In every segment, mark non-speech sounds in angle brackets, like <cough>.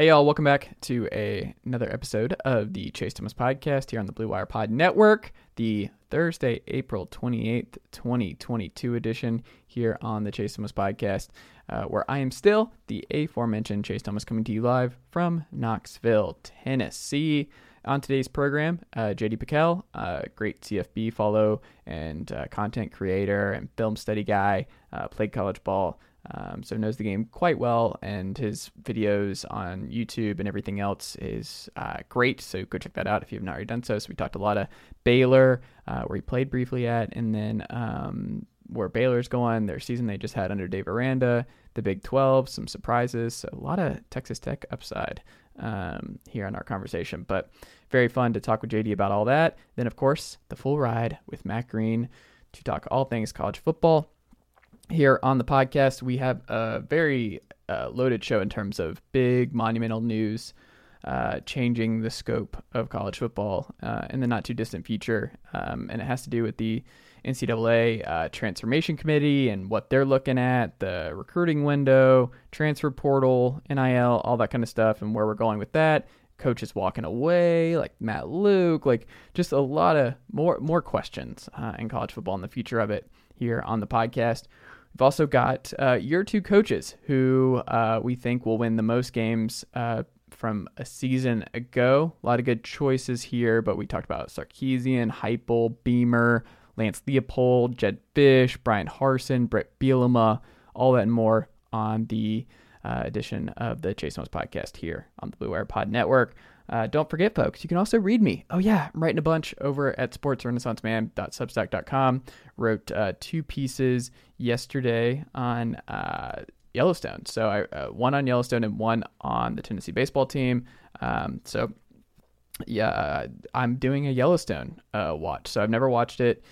Hey, y'all, welcome back to a, another episode of the Chase Thomas podcast here on the Blue Wire Pod Network, the Thursday, April 28th, 2022 edition here on the Chase Thomas podcast, uh, where I am still the aforementioned Chase Thomas coming to you live from Knoxville, Tennessee. On today's program, uh, JD Pickell, uh, great CFB follow and uh, content creator and film study guy, uh, played college ball um, so knows the game quite well, and his videos on YouTube and everything else is uh, great. So go check that out if you have not already done so. So we talked a lot of Baylor, uh, where he played briefly at, and then um, where Baylor's going, their season they just had under Dave Aranda, the Big 12, some surprises, so a lot of Texas Tech upside um, here on our conversation. But very fun to talk with JD about all that. Then, of course, the full ride with Matt Green to talk all things college football here on the podcast. We have a very uh, loaded show in terms of big monumental news uh, changing the scope of college football uh, in the not too distant future. Um, and it has to do with the NCAA uh, Transformation Committee and what they're looking at, the recruiting window, transfer portal, NIL, all that kind of stuff, and where we're going with that. Coaches walking away, like Matt Luke, like just a lot of more more questions uh, in college football and the future of it here on the podcast. We've also got uh, your two coaches who uh, we think will win the most games uh, from a season ago. A lot of good choices here, but we talked about Sarkisian, Heupel, Beamer, Lance Leipold, Jedd Fisch, Bryan Harsin, Bret Bielema, all that and more on the uh, edition of the Chase Thomas podcast here on the Blue Wire Pod Network. Uh, don't forget, folks, you can also read me. Oh, yeah, I'm writing a bunch over at sportsrenaissanceman.substack.com. Wrote uh, two pieces yesterday on uh, Yellowstone. So, I, uh, one on Yellowstone and one on the Tennessee baseball team. Um, so, yeah, I'm doing a Yellowstone uh, watch. So, I've never watched it.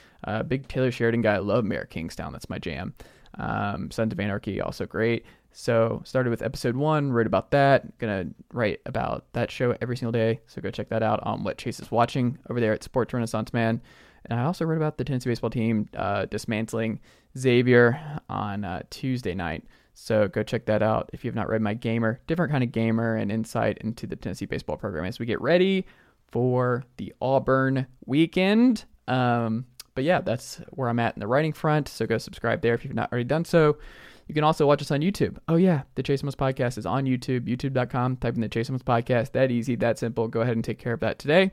big Taylor Sheridan guy. I love Mayor Kingstown. That's my jam. Um, Sons of Anarchy, also great. So started with episode one, wrote about that. Gonna write about that show every single day. So go check that out on what Chase is watching over there at Sports Renaissance Man. And I also wrote about the Tennessee baseball team uh, dismantling Xavier on uh, Tuesday night. So go check that out if you have not read my gamer, different kind of gamer and insight into the Tennessee baseball program as we get ready for the Auburn weekend. Um, but yeah, that's where I'm at in the writing front. So go subscribe there if you've not already done so. You can also watch us on YouTube. Oh, yeah. The Chase Thomas Podcast is on YouTube, youtube.com. Type in the Chase Thomas Podcast. That easy, that simple. Go ahead and take care of that today.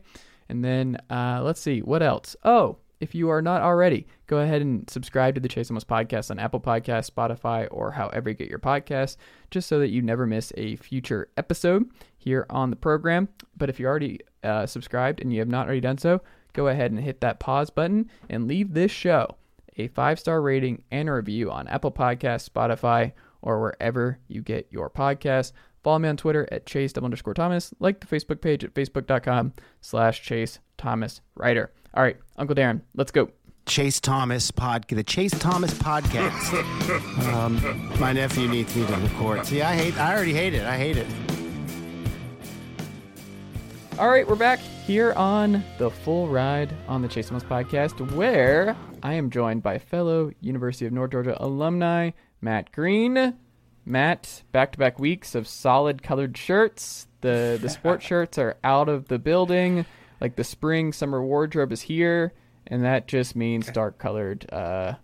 And then uh, let's see, what else? Oh, if you are not already, go ahead and subscribe to the Chase Thomas Podcast on Apple Podcasts, Spotify, or however you get your podcasts, just so that you never miss a future episode here on the program. But if you're already uh, subscribed and you have not already done so, go ahead and hit that pause button and leave this show a five star rating and a review on Apple Podcasts, Spotify, or wherever you get your podcasts. Follow me on Twitter at Chase underscore Thomas. Like the Facebook page at facebook.com slash Chase Thomas Writer. All right, Uncle Darren, let's go. Chase Thomas pod, the Chase Thomas podcast. <laughs> um, my nephew needs me to record. See, I hate. I already hate it. I hate it. All right, we're back here on the full ride on the Chase Thomas podcast, where I am joined by fellow University of North Georgia alumni Matt Green. Matt, back-to-back weeks of solid colored shirts. The the sport <laughs> shirts are out of the building. Like the spring summer wardrobe is here, and that just means dark colored uh,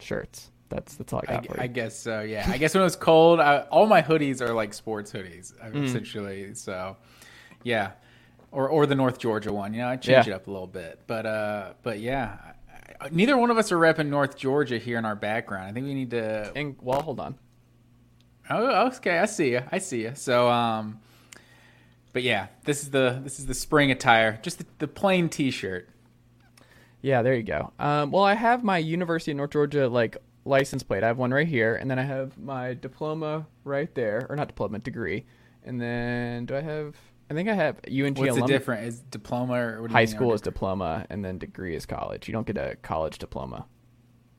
shirts. That's that's all I got I, for you. I guess so. Yeah, I guess when it's cold, I, all my hoodies are like sports hoodies, uh, Mm. essentially. So, yeah, or or the North Georgia one. You know, I change Yeah. it up a little bit, but uh, but yeah, I, I- neither one of us are repping North Georgia here in our background. I think we need to. and well, hold on. Oh, okay, I see you. I see you. So, um, but yeah, this is the this is the spring attire, just the, the plain T-shirt. Yeah, there you go. Um, well, I have my University of North Georgia like license plate. I have one right here, and then I have my diploma right there, or not diploma, degree. And then do I have? I think I have UNG What's the alum- difference? Is diploma or what do High school is diploma, and then degree is college. You don't get a college diploma.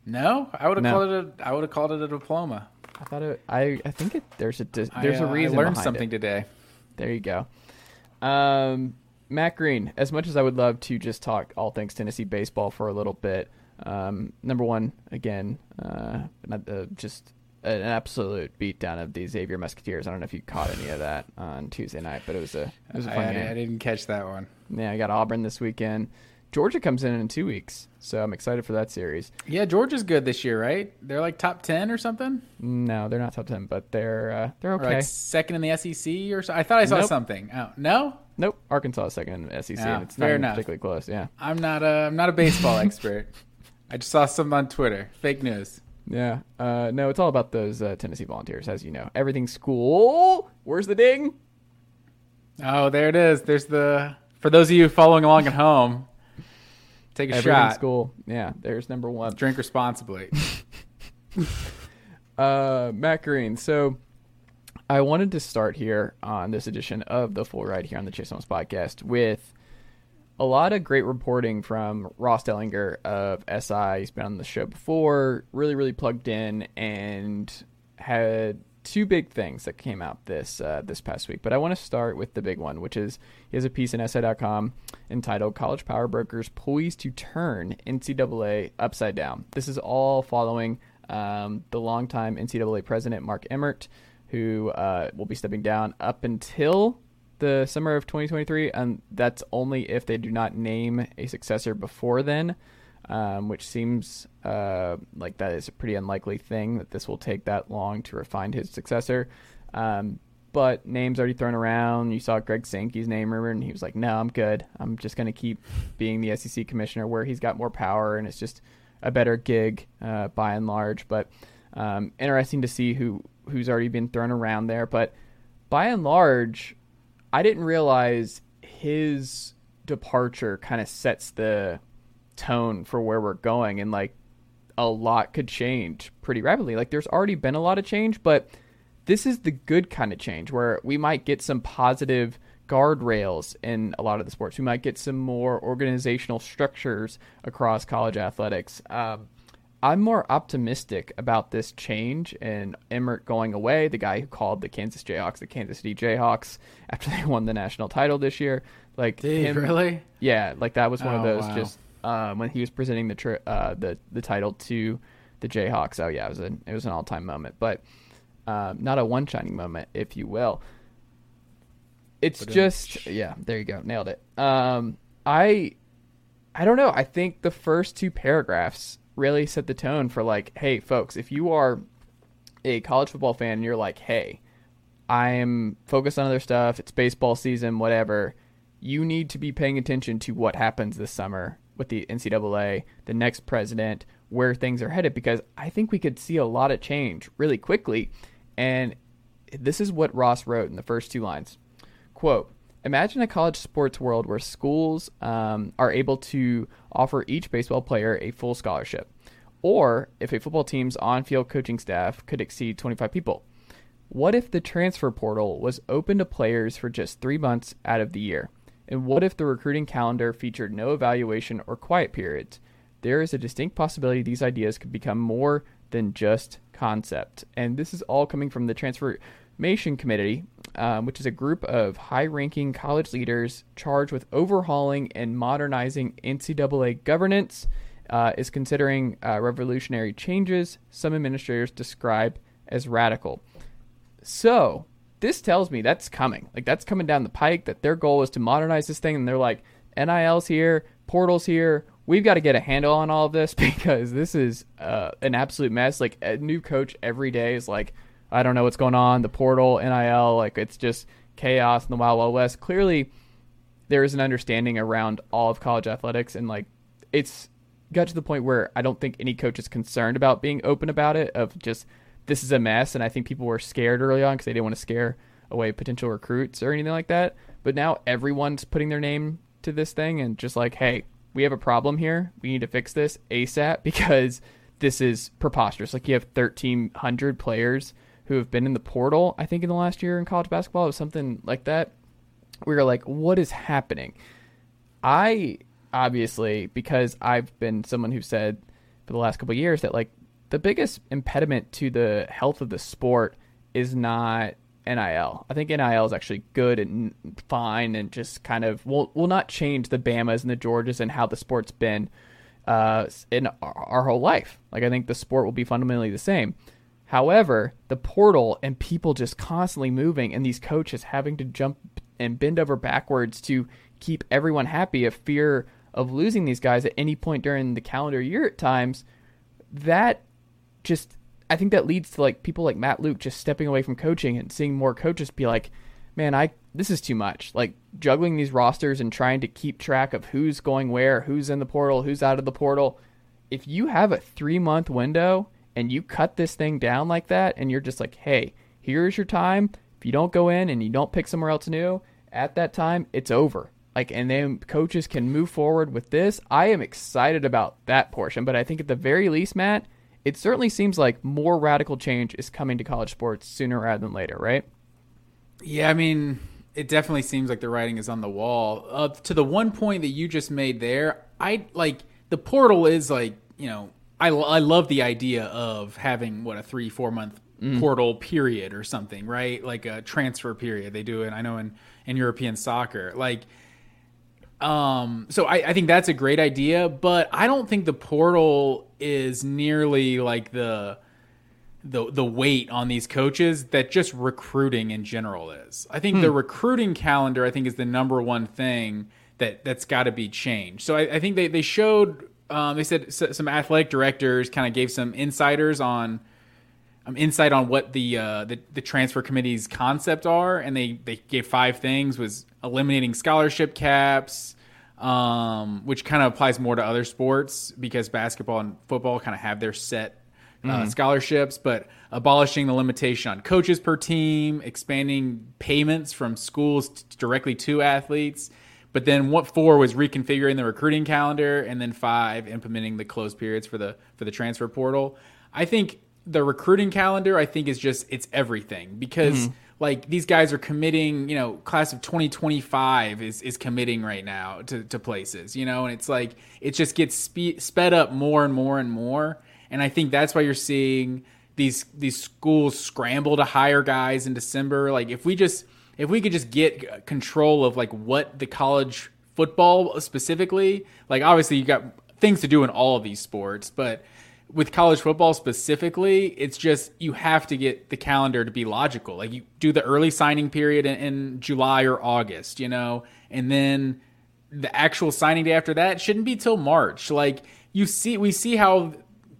No, I would have No. called it. A, I would have called it a diploma. I thought it. I I think it. There's a there's I, a uh, reason. I learned something It. today. There you go. Um, Matt Green. As much as I would love to just talk all things Tennessee baseball for a little bit, um, number one again, uh, not, uh, just an absolute beatdown of the Xavier Musketeers. I don't know if you caught any of that on Tuesday night, but it was a it was a fun I, game. I didn't catch that one. Yeah, I got Auburn this weekend. Georgia comes in in two weeks, so I'm excited for that series. Yeah, Georgia's good this year, right? They're like top ten or something, No, they're not top ten, but they're uh, they're okay. like second in the SEC or so. I thought I saw Nope. something. Oh, no, Nope, Arkansas is second in the SEC, Yeah, and it's fair not enough. particularly close. Yeah, I'm not a I'm not a baseball <laughs> expert. I just saw some on Twitter. Fake news. Yeah. Uh, no, it's all about those uh, Tennessee Volunteers, as you know. Everything's school. Where's the ding? Oh, there it is. There's the for those of you following along at home. Take a shot. Everything's shot. school. Yeah, there's number one. Drink responsibly. <laughs> Uh, Matt Green. So I wanted to start here on this edition of the Full Ride here on the Chase Thomas podcast with a lot of great reporting from Ross Dellenger of SI. He's been on the show before, really, really plugged in, and had two big things that came out this uh, this past week. But I want to start with the big one, which is he has a piece in SI.com entitled "College Power Brokers Poised to Turn NCAA Upside Down." This is all following um, the longtime NCAA president Mark Emmert, who uh, will be stepping down up until the summer of 2023, and that's only if they do not name a successor before then, um, which seems uh, like that is a pretty unlikely thing that this will take that long to refine his successor. Um, but names already thrown around. You saw Greg Sankey's name, remember, and he was like, "No, I'm good. I'm just going to keep being the SEC commissioner, where he's got more power and it's just a better gig uh, by and large." But um, interesting to see who who's already been thrown around there. But by and large, I didn't realize his departure kind of sets the tone for where we're going and like a lot could change pretty rapidly. Like there's already been a lot of change, but this is the good kind of change where we might get some positive guardrails in a lot of the sports. We might get some more organizational structures across college athletics. Um, I'm more optimistic about this change and Emmert going away, the guy who called the Kansas Jayhawks the Kansas City Jayhawks <laughs> after they won the national title this year. Like Did him, really? yeah, like that was one of Oh, those wow. just um, when he was presenting the tri- uh, the the title to the Jayhawks. Oh yeah, it was an it was an all time moment, but um, not a one shining moment, if you will. It's just yeah, there you go, nailed it. Um, I I don't know. I think the first two paragraphs really set the tone for like, hey, folks, if you are a college football fan and you're like, hey, I'm focused on other stuff, it's baseball season, whatever, you need to be paying attention to what happens this summer with the NCAA, the next president, where things are headed, because I think we could see a lot of change really quickly. And this is what Ross wrote in the first two lines. Quote, Imagine a college sports world where schools um, are able to offer each baseball player a full scholarship, or if a football team's on field coaching staff could exceed 25 people. What if the transfer portal was open to players for just three months out of the year? And what if the recruiting calendar featured no evaluation or quiet periods? There is a distinct possibility these ideas could become more than just concept. And this is all coming from the Transformation Committee, um, which is a group of high ranking college leaders charged with overhauling and modernizing NCAA governance, uh, is considering uh, revolutionary changes some administrators describe as radical. So this tells me that's coming. Like that's coming down the pike. That their goal is to modernize this thing, and they're like, NIL's here, portals here. We've got to get a handle on all of this <laughs> because this is uh, an absolute mess. Like a new coach every day is like, I don't know what's going on. The portal, NIL, like it's just chaos in the wild wild west. Clearly, there is an understanding around all of college athletics, and like it's got to the point where I don't think any coach is concerned about being open about it. Of just this is a mess, and I think people were scared early on because they didn't want to scare away potential recruits or anything like that. But now everyone's putting their name to this thing and just like, hey, we have a problem here. We need to fix this ASAP <laughs> because this is preposterous. Like you have 1,300 players who have been in the portal. I think in the last year in college basketball, was something like that. We were like, what is happening? I obviously because I've been someone who said for the last couple years that like the biggest impediment to the health of the sport is not NIL. I think NIL is actually good and fine and just kind of will will not change the Bamas and the Georgias and how the sport's been uh, in our, our whole life. Like I think the sport will be fundamentally the same. However, the portal and people just constantly moving and these coaches having to jump and bend over backwards to keep everyone happy, a fear of losing these guys at any point during the calendar year at times, that just I think that leads to like people like Matt Luke just stepping away from coaching and seeing more coaches be like, "Man, I this is too much." Like juggling these rosters and trying to keep track of who's going where, who's in the portal, who's out of the portal. If you have a 3-month window and you cut this thing down like that and you're just like, "Hey, here's your time. If you don't go in and you don't pick somewhere else new, at that time, it's over." Like and then coaches can move forward with this. I am excited about that portion, but I think at the very least, Matt, it certainly seems like more radical change is coming to college sports sooner rather than later, right? Yeah, I mean, it definitely seems like the writing is on the wall. Uh, to the one point that you just made there, I like the portal is like, you know, I, I love the idea of having what a three, four month mm. portal period or something, right? Like a transfer period. They do it, I know, in, in European soccer. Like, um, so I, I think that's a great idea, but I don't think the portal is nearly like the the the weight on these coaches that just recruiting in general is. I think hmm. the recruiting calendar I think is the number one thing that that's got to be changed. So I, I, think they they showed um, they said some athletic directors kind of gave some insiders on um, insight on what the, uh, the the transfer committee's concept are, and they they gave five things: was eliminating scholarship caps, um, which kind of applies more to other sports because basketball and football kind of have their set uh, mm-hmm. scholarships, but abolishing the limitation on coaches per team, expanding payments from schools t- directly to athletes. But then what four was reconfiguring the recruiting calendar, and then five implementing the closed periods for the for the transfer portal. I think the recruiting calendar, I think, is just it's everything because mm-hmm. like these guys are committing. You know, class of twenty twenty five is is committing right now to to places. You know, and it's like it just gets spe- sped up more and more and more. And I think that's why you're seeing these these schools scramble to hire guys in December. Like if we just if we could just get control of like what the college football specifically, like obviously you got things to do in all of these sports, but with college football specifically, it's just you have to get the calendar to be logical. Like you do the early signing period in, in, July or August, you know, and then the actual signing day after that shouldn't be till March. Like you see, we see how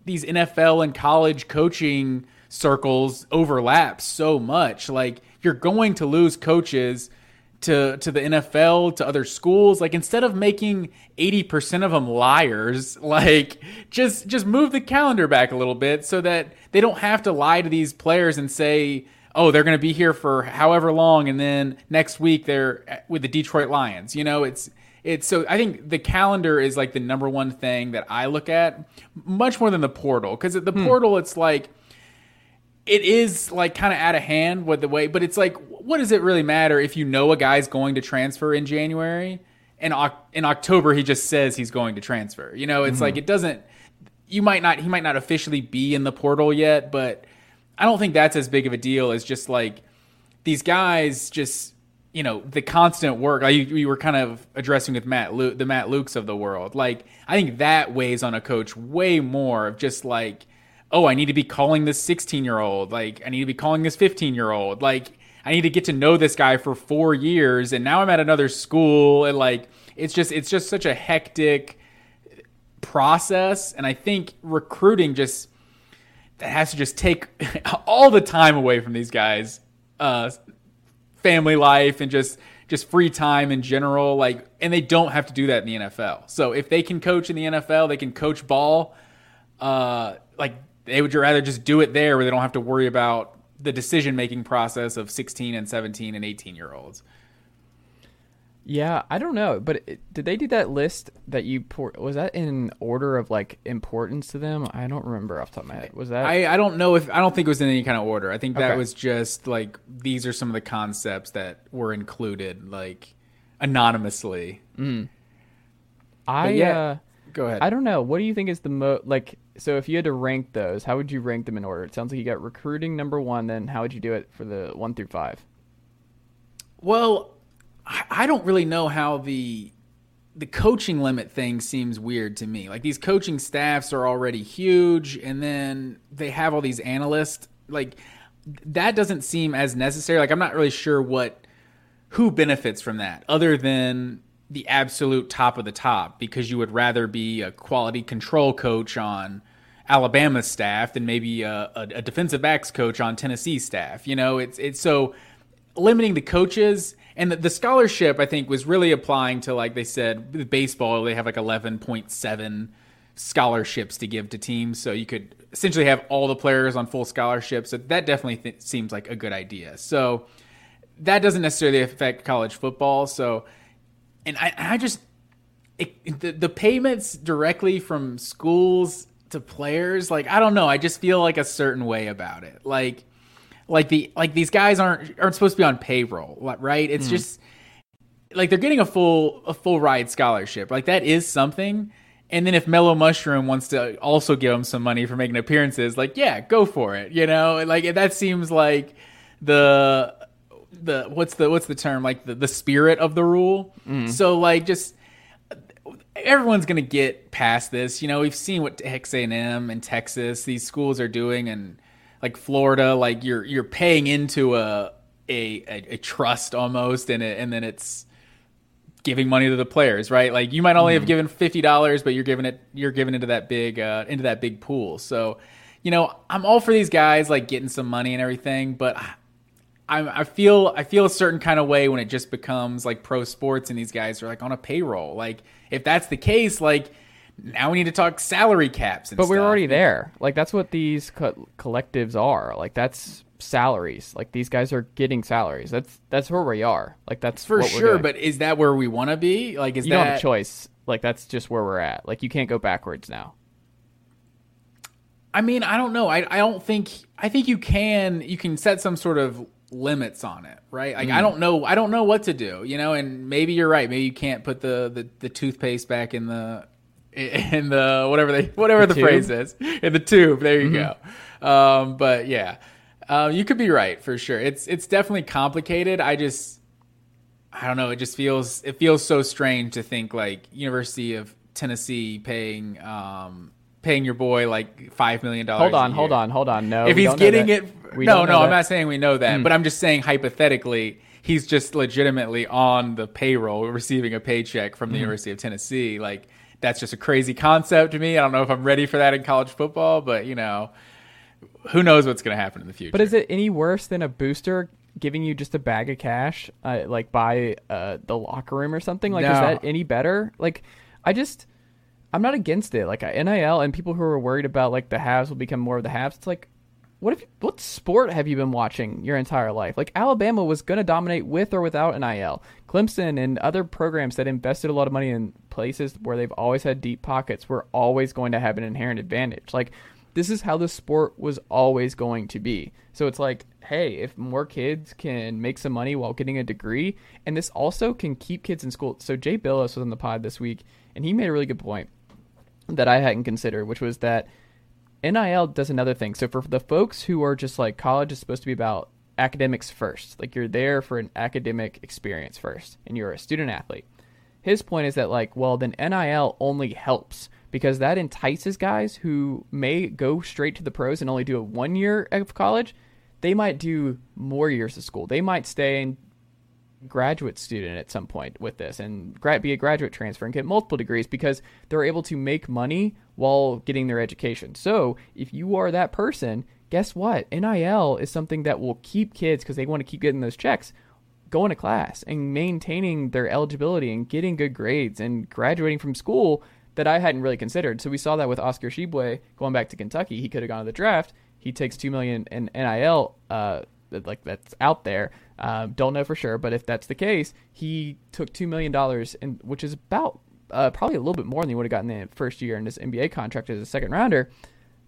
these NFL and college coaching circles overlap so much. Like you're going to lose coaches to to the NFL, to other schools. Like instead of making 80% of them liars, <laughs> like just just move the calendar back a little bit so that they don't have to lie to these players and say, "Oh, they're going to be here for however long and then next week they're with the Detroit Lions." You know, it's it's so I think the calendar is like the number one thing that I look at much more than the portal cuz at the hmm. portal it's like it is like kind of out of hand with the way, but it's like, what does it really matter if you know a guy's going to transfer in January and in October he just says he's going to transfer? You know, it's mm-hmm. like it doesn't. You might not. He might not officially be in the portal yet, but I don't think that's as big of a deal as just like these guys just you know the constant work like you, you were kind of addressing with Matt Luke, the Matt Lukes of the world. Like I think that weighs on a coach way more of just like oh, I need to be calling this 16 year old. Like, I need to be calling this 15 year old. Like, I need to get to know this guy for four years. And now I'm at another school. And like, it's just, it's just such a hectic process. And I think recruiting just, that has to just take <laughs> all the time away from these guys, uh, family life and just, just free time in general. Like, and they don't have to do that in the NFL. So if they can coach in the NFL, they can coach ball. Uh, like they would rather just do it there where they don't have to worry about the decision making process of 16 and 17 and 18 year olds. Yeah, I don't know, but it, did they do that list that you pour, was that in order of like importance to them? I don't remember off the top of my head. Was that I, I don't know if I don't think it was in any kind of order. I think that okay. was just like these are some of the concepts that were included like anonymously. Mm. I yeah, uh, go ahead. I don't know. What do you think is the most like so if you had to rank those, how would you rank them in order? It sounds like you got recruiting number one. Then how would you do it for the one through five? Well, I don't really know how the the coaching limit thing seems weird to me. Like these coaching staffs are already huge, and then they have all these analysts like that doesn't seem as necessary. Like I'm not really sure what who benefits from that other than the absolute top of the top because you would rather be a quality control coach on Alabama's staff than maybe a, a, a defensive backs coach on Tennessee staff. You know, it's it's so limiting the coaches and the, the, scholarship I think was really applying to like they said baseball they have like 11.7 scholarships to give to teams so you could essentially have all the players on full scholarships so that definitely th- seems like a good idea so that doesn't necessarily affect college football so and I, I just it, the, the payments directly from schools to players like I don't know I just feel like a certain way about it. Like like the like these guys aren't aren't supposed to be on payroll right? It's mm. just like they're getting a full a full ride scholarship. Like that is something. And then if Mellow Mushroom wants to also give them some money for making appearances like yeah go for it you know? Like that seems like the the what's the what's the term? Like the, the spirit of the rule. Mm. so like just everyone's gonna get past this. You know we've seen what texas a&m and texas these schools are doing and like florida like you're you're paying into a a, a, a trust almost and it, and then it's giving money to the players right? Like you might only mm. have given $50 but you're giving it you're giving into that big uh into that big pool. So you know i'm all for these guys like getting some money and everything but I, I feel I feel a certain kind of way when it just becomes like pro sports and these guys are like on a payroll. Like if that's the case, like now we need to talk salary caps. but stuff. we're already there. Like that's what these co- collectives are. Like that's salaries. Like these guys are getting salaries. That's that's where we are. Like that's for sure. But is that where we want to be? Like is you that... don't have a choice? Like that's just where we're at. Like you can't go backwards now. I mean, I don't know. I I don't think I think you can you can set some sort of limits on it, right? Like mm. I don't know, I don't know what to do, you know. And maybe you're right. Maybe you can't put the the, the toothpaste back in the <laughs> in the whatever they whatever the, the phrase is in the tube. There you mm-hmm. go. Um, but yeah, um, you could be right for sure. It's it's definitely complicated. I just I don't know. It just feels it feels so strange to think like University of Tennessee paying um, paying your boy like five million dollars. Hold on, hold on, hold on. No, if he's getting it, we no, no. I'm not saying we know that, mm. but I'm just saying hypothetically, he's just legitimately on the payroll, receiving a paycheck from the mm. University of Tennessee. Like that's just a crazy concept to me. I don't know if I'm ready for that in college football, but you know, who knows what's going to happen in the future. But is it any worse than a booster giving you just a bag of cash, uh, like by uh, the locker room or something? Like, no. is that any better? Like, I just I'm not against it. Like NIL and people who are worried about like the haves will become more of the haves. It's like, what if what sport have you been watching your entire life? Like Alabama was going to dominate with or without NIL. Clemson and other programs that invested a lot of money in places where they've always had deep pockets were always going to have an inherent advantage. Like this is how the sport was always going to be. So it's like, hey, if more kids can make some money while getting a degree, and this also can keep kids in school. So Jay Bilas was on the pod this week, and he made a really good point that I hadn't considered, which was that NIL does another thing. So for the folks who are just like college is supposed to be about academics first, like you're there for an academic experience first, and you're a student athlete. His point is that like, well, then NIL only helps because that entices guys who may go straight to the pros and only do a one year of college. They might do more years of school. They might stay and graduate student at some point with this and be a graduate transfer and get multiple degrees because they're able to make money while getting their education. So if you are that person, guess what? NIL is something that will keep kids because they want to keep getting those checks going to class and maintaining their eligibility and getting good grades and graduating from school that I hadn't really considered. So we saw that with Oscar Tshiebwe going back to Kentucky. He could have gone to the draft. He takes two million in NIL, uh, like that's out there. Um, don't know for sure, but if that's the case, he took two million dollars, and which is about uh, probably a little bit more than he would have gotten in the first year in his NBA contract as a second rounder.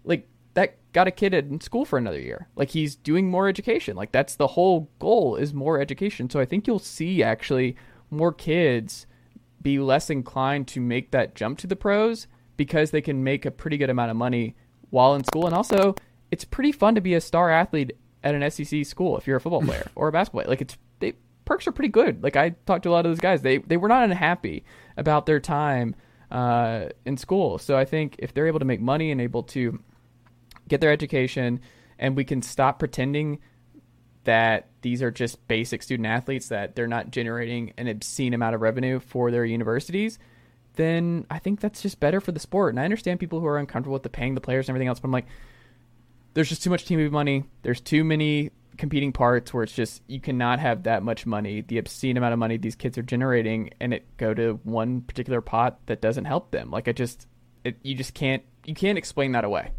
Like that got a kid in school for another year. Like he's doing more education. Like that's the whole goal is more education. So I think you'll see actually more kids be less inclined to make that jump to the pros because they can make a pretty good amount of money while in school. And also, it's pretty fun to be a star athlete at an SEC school if you're a football player or a basketball player. Like it's they perks are pretty good. Like I talked to a lot of those guys. They they were not unhappy about their time uh, in school. So I think if they're able to make money and able to get their education and we can stop pretending that these are just basic student athletes that they're not generating an obscene amount of revenue for their universities, then I think that's just better for the sport. And I understand people who are uncomfortable with the paying the players and everything else, but I'm like, there's just too much TV money. There's too many competing parts where it's just you cannot have that much money, the obscene amount of money these kids are generating, and it go to one particular pot that doesn't help them. Like I just, it, you just can't you can't explain that away.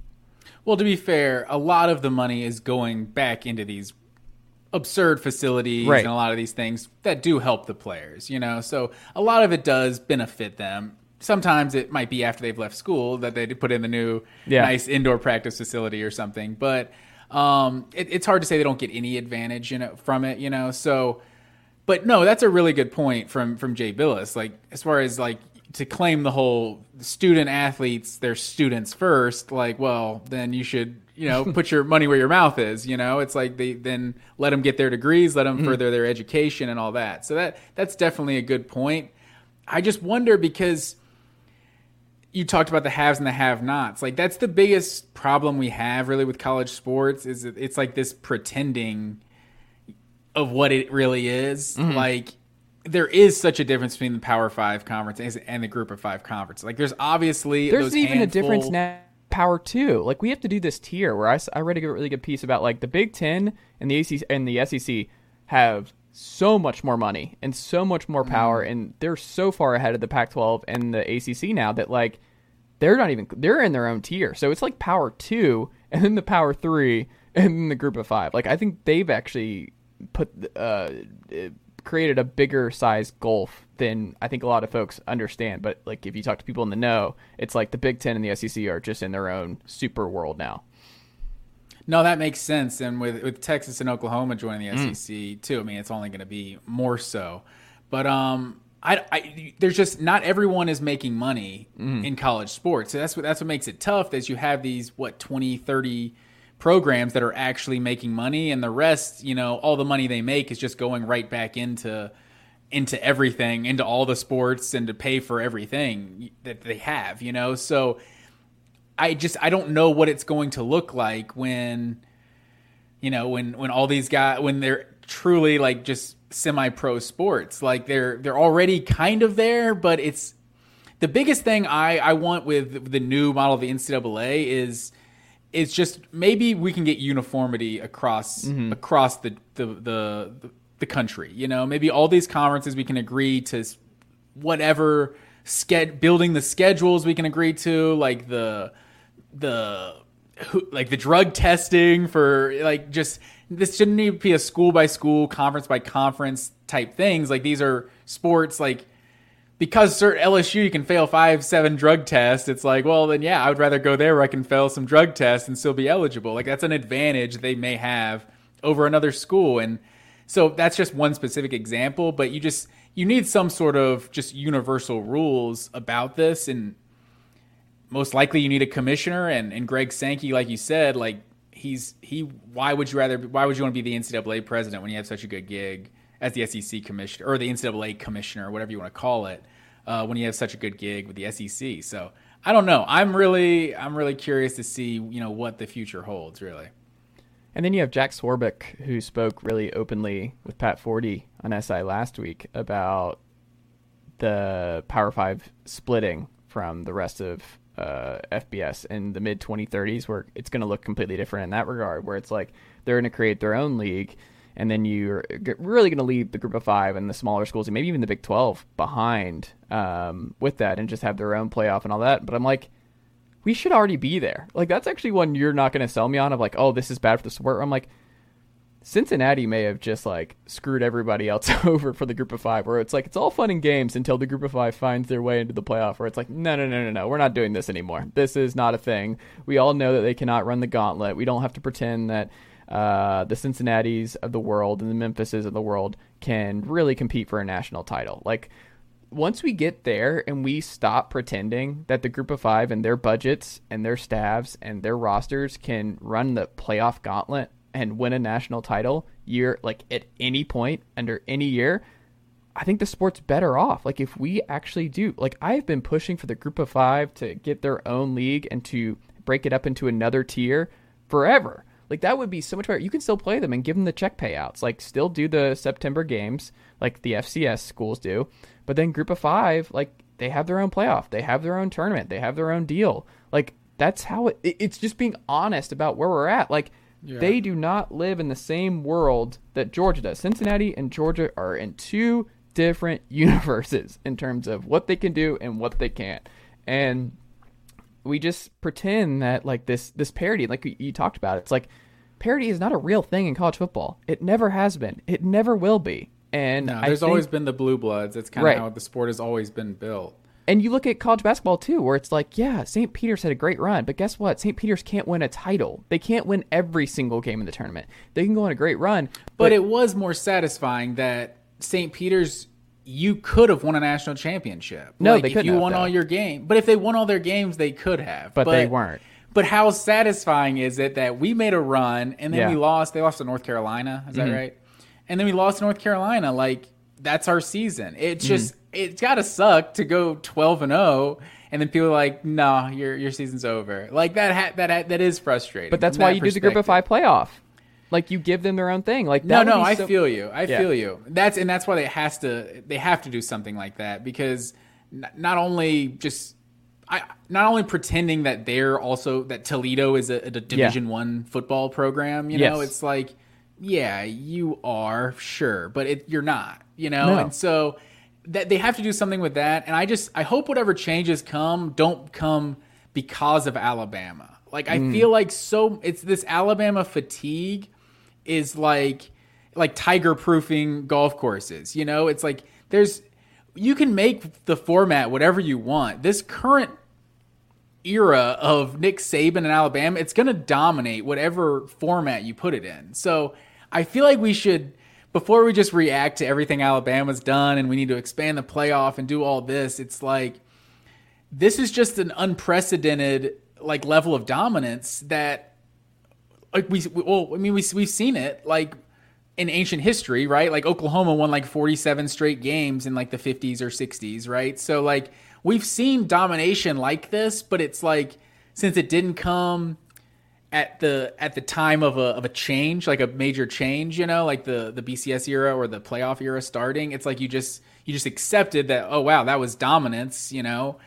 Well, to be fair, a lot of the money is going back into these absurd facilities Right. and a lot of these things that do help the players, you know. So a lot of it does benefit them. Sometimes it might be after they've left school that they put in the new Yeah. nice indoor practice facility or something. But um, it, it's hard to say they don't get any advantage, you know, from it, you know. So, but no, that's a really good point from from Jay Bilas. Like as far as like to claim the whole student athletes, they're students first. Like, well, then you should you know <laughs> put your money where your mouth is. You know, it's like they then let them get their degrees, let them further their education and all that. So that that's definitely a good point. I just wonder because you talked about the haves and the have-nots. Like that's the biggest problem we have really with college sports is it's like this pretending of what it really is. Mm-hmm. Like there is such a difference between the Power Five conference and the Group of Five conference. Like there's obviously There's even a difference now. Power two, like we have to do this tier where I, I read a really good piece about like the Big Ten and the ACC and the SEC have so much more money and so much more power, Mm. and they're so far ahead of the Pac-12 and the ACC now that like they're not even they're in their own tier. So it's like Power two and then the Power three and then the Group of Five. Like I think they've actually put uh, uh, created a bigger size gulf than I think a lot of folks understand. But like if you talk to people in the know, it's like the Big Ten and the SEC are just in their own super world now. No, that makes sense. And with with Texas and Oklahoma joining the Mm. SEC too, I mean, it's only going to be more so. But um, I, I there's just not everyone is making money Mm. in college sports. So that's what that's what makes it tough. Is you have these what 20, 30 programs that are actually making money, and the rest, you know, all the money they make is just going right back into into everything, into all the sports, and to pay for everything that they have. You know, so. I just I don't know what it's going to look like when you know when when all these guys when they're truly like just semi pro sports. Like they're they're already kind of there but it's the biggest thing I I want with the new model of the NCAA is it's just maybe we can get uniformity across mm-hmm. across the the, the the country you know? Maybe all these conferences we can agree to whatever sched- building the schedules we can agree to like the the like the drug testing for like just this shouldn't be a school by school conference by conference type things. Like these are sports like because certain LSU you can fail five seven drug tests it's like well then yeah I would rather go there where I can fail some drug tests and still be eligible. Like that's an advantage they may have over another school. And so that's just one specific example but you just you need some sort of just universal rules about this. And most likely you need a commissioner and, and Greg Sankey, like you said, like he's he why would you rather why would you want to be the NCAA president when you have such a good gig as the SEC commissioner or the NCAA commissioner, or whatever you want to call it, uh, when you have such a good gig with the SEC. So I don't know. I'm really I'm really curious to see you know what the future holds. Really. And then you have Jack Swarbrick, who spoke really openly with Pat Forde on SI last week about the Power Five splitting from the rest of uh, FBS in the mid 2030s, where it's going to look completely different in that regard, where it's like they're going to create their own league, and then you're really going to leave the Group of Five and the smaller schools, and maybe even the Big 12 behind um, with that, and just have their own playoff and all that. But I'm like, we should already be there. Like that's actually one you're not going to sell me on of like, oh, this is bad for the sport. I'm like, Cincinnati may have just like screwed everybody else <laughs> over for the group of five, where it's like it's all fun and games until the group of five finds their way into the playoff, where it's like, no, no, no, no, no, we're not doing this anymore. This is not a thing. We all know that they cannot run the gauntlet. We don't have to pretend that uh, the Cincinnati's of the world and the Memphises of the world can really compete for a national title. Like once we get there and we stop pretending that the group of five and their budgets and their staffs and their rosters can run the playoff gauntlet and win a national title year like at any point under any year i think the sport's better off like if we actually do like i've been pushing for the group of five to get their own league and to break it up into another tier forever Like that would be so much better. You can still play them and give them the check payouts. Like still do the September games like the FCS schools do. But then group of 5, like they have their own playoff. They have their own tournament. They have their own deal. Like that's how it, it's just being honest about where we're at. Like yeah. they do not live in the same world that Georgia does. Cincinnati and Georgia are in two different <laughs> universes in terms of what they can do and what they can't. And we just pretend that like this this parity, like you talked about, it's like parity is not a real thing in college football. It never has been. It never will be. And no, there's think, always been the blue bloods. It's kind of right. how the sport has always been built. And you look at college basketball too, where it's like, yeah, St. Peter's had a great run, but guess what? St. Peter's can't win a title. They can't win every single game in the tournament. They can go on a great run, but, but it was more satisfying that St. Peter's you could have won a national championship. No, like, they couldn't. If you have, won though. all your games, but if they won all their games, they could have. But, but, they weren't. But how satisfying is it that we made a run and then yeah. we lost? They lost to North Carolina. Is mm-hmm. that right? And then we lost to North Carolina. Like that's our season. It's mm-hmm. just. It's got to suck to go twelve and zero, oh, and then people are like, "No, nah, your your season's over." Like that ha- that ha- that is frustrating. But that's why you do the group of five playoff. Like you give them their own thing. Like no, no, I so- feel you. I yeah. feel you. That's and that's why they has to they have to do something like that because not only just I not only pretending that they're also that Toledo is a, a Division yeah. One football program. You know, yes. it's like yeah, you are sure, but it, you're not. You know, no. and so that they have to do something with that. And I just I hope whatever changes come don't come because of Alabama. Like I mm. feel like so it's this Alabama fatigue is like like tiger proofing golf courses. You know, it's like there's you can make the format whatever you want. This current era of Nick Saban and Alabama, it's going to dominate whatever format you put it in. So I feel like we should before we just react to everything Alabama's done and we need to expand the playoff and do all this. It's like this is just an unprecedented like level of dominance that like we well, I mean we we've seen it like in ancient history, right? Like Oklahoma won like 47 straight games in like the 50s or 60s, right? So like we've seen domination like this, but it's like since it didn't come at the at the time of a of a change, like a major change, you know, like the the BCS era or the playoff era starting, it's like you just you just accepted that oh wow, that was dominance, you know